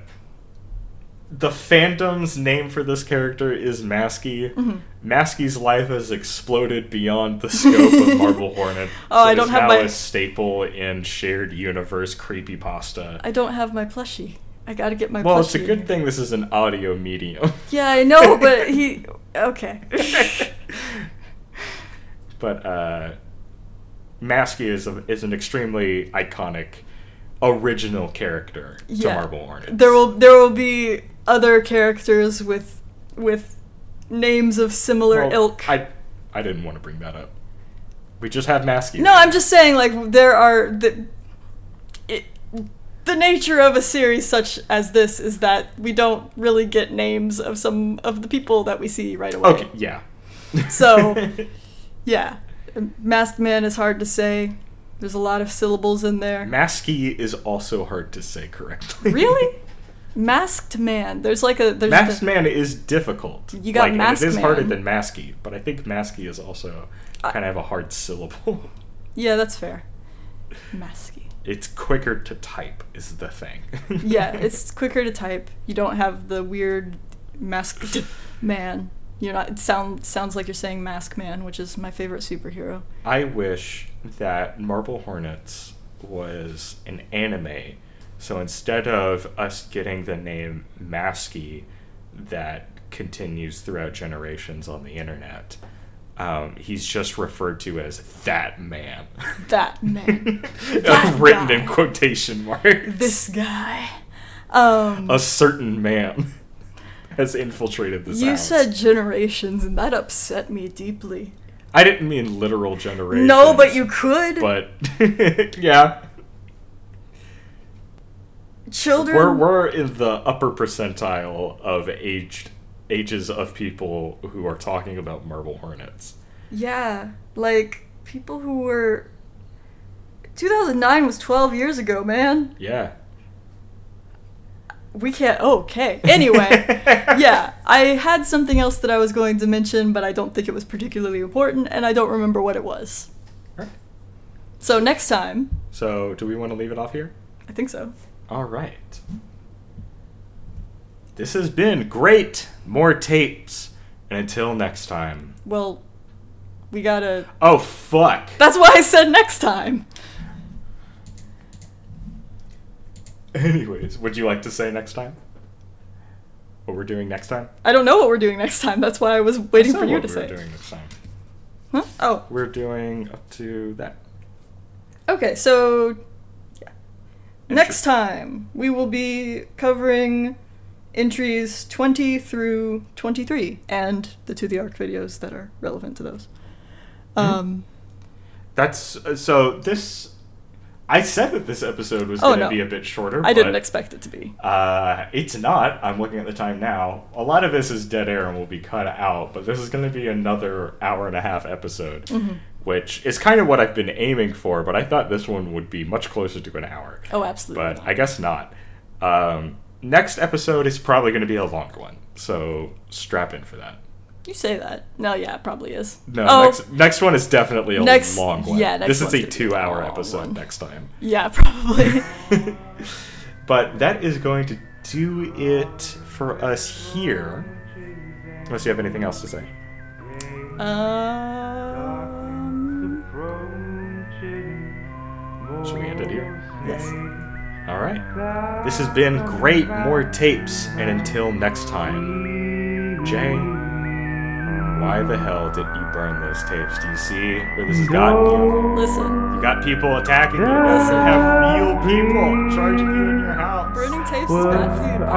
the fandom's name for this character is Masky. Mm-hmm. Masky's life has exploded beyond the scope of Marble *laughs* Hornet. Oh, I don't have now my- a staple in shared universe creepypasta. I don't have my plushie. I got to get my plushie. Well, it's a good thing this is an audio medium. *laughs* Yeah, I know, but *laughs* he okay. but uh, Masky is a, is an extremely iconic, original character to Yeah. Marble Hornets. There will there will be other characters with with names of similar Well, ilk. I I didn't want to bring that up. We just have Masky. No, I'm just saying like there are the it, the nature of a series such as this is that we don't really get names of some of the people that we see right away. Okay, yeah. So, *laughs* yeah, Masked Man is hard to say. There's a lot of syllables in there. Masky is also hard to say correctly. really? *laughs* Masked Man. There's like a there's Masked the- Man is difficult. You got like, Masked It is harder Man. than Masky, but I think Masky is also I- kind of a hard syllable. *laughs* Yeah, that's fair. Masky. It's quicker to type, is the thing. Yeah, *laughs* it's quicker to type. You don't have the weird masked *laughs* man. You're not. It sound sounds like you're saying Mask Man, which is my favorite superhero. I wish that Marble Hornets was an anime. So instead of us getting the name Masky that continues throughout generations on the internet, um, he's just referred to as that man. *laughs* That man. *laughs* That Written guy. in quotation marks. this guy. Um, A certain man *laughs* has infiltrated this you house. said generations, and that upset me deeply. I didn't mean literal generations. No, but you could. But yeah. Children. We're we're in the upper percentile of aged ages of people who are talking about marble hornets. Yeah, like people who were. 2009 was 12 years ago, man. Yeah. We can't. Okay. Anyway, *laughs* yeah, I had something else that I was going to mention, but I don't think it was particularly important, and I don't remember what it was. Alright. So next time, So, do we want to leave it off here? I think so. All right. This has been great. More tapes. And until next time. Well, we gotta. Oh fuck. That's why I said next time. *laughs* Anyways, would you like to say next time? What we're doing next time? I don't know what we're doing next time. That's why I was waiting I for you to we say. We're doing next time. Huh? Oh, We're doing up to that. okay. So next time we will be covering entries 20 through 23 and the to the ark videos that are relevant to those. Mm-hmm. Um, That's uh, so. This I said that this episode was Oh, going to no. be a bit shorter. I didn't but, expect it to be. Uh, it's not. I'm looking at the time now. A lot of this is dead air and will be cut out, but this is going to be another hour and a half episode, Mm-hmm. Which is kind of what I've been aiming for. But I thought this one would be much closer to an hour. Oh, absolutely. but I guess not. Um, next episode is probably going to be a long one, so strap in for that. You say that. No, yeah, it probably is. No, oh, next next one is definitely a Next- long one. yeah, next this is a gonna be a two-hour episode one. next time. yeah, probably. *laughs* but that is going to do it for us here. Unless you have anything else to say. um, Should we end it here? yes. All right. This has been great. More tapes, and until next time, Jay. Why the hell did you burn those tapes? Do you see where this has gotten you? Listen, You got people attacking you. You Listen. have real people charging you in your house. burning tapes is bad for the environment.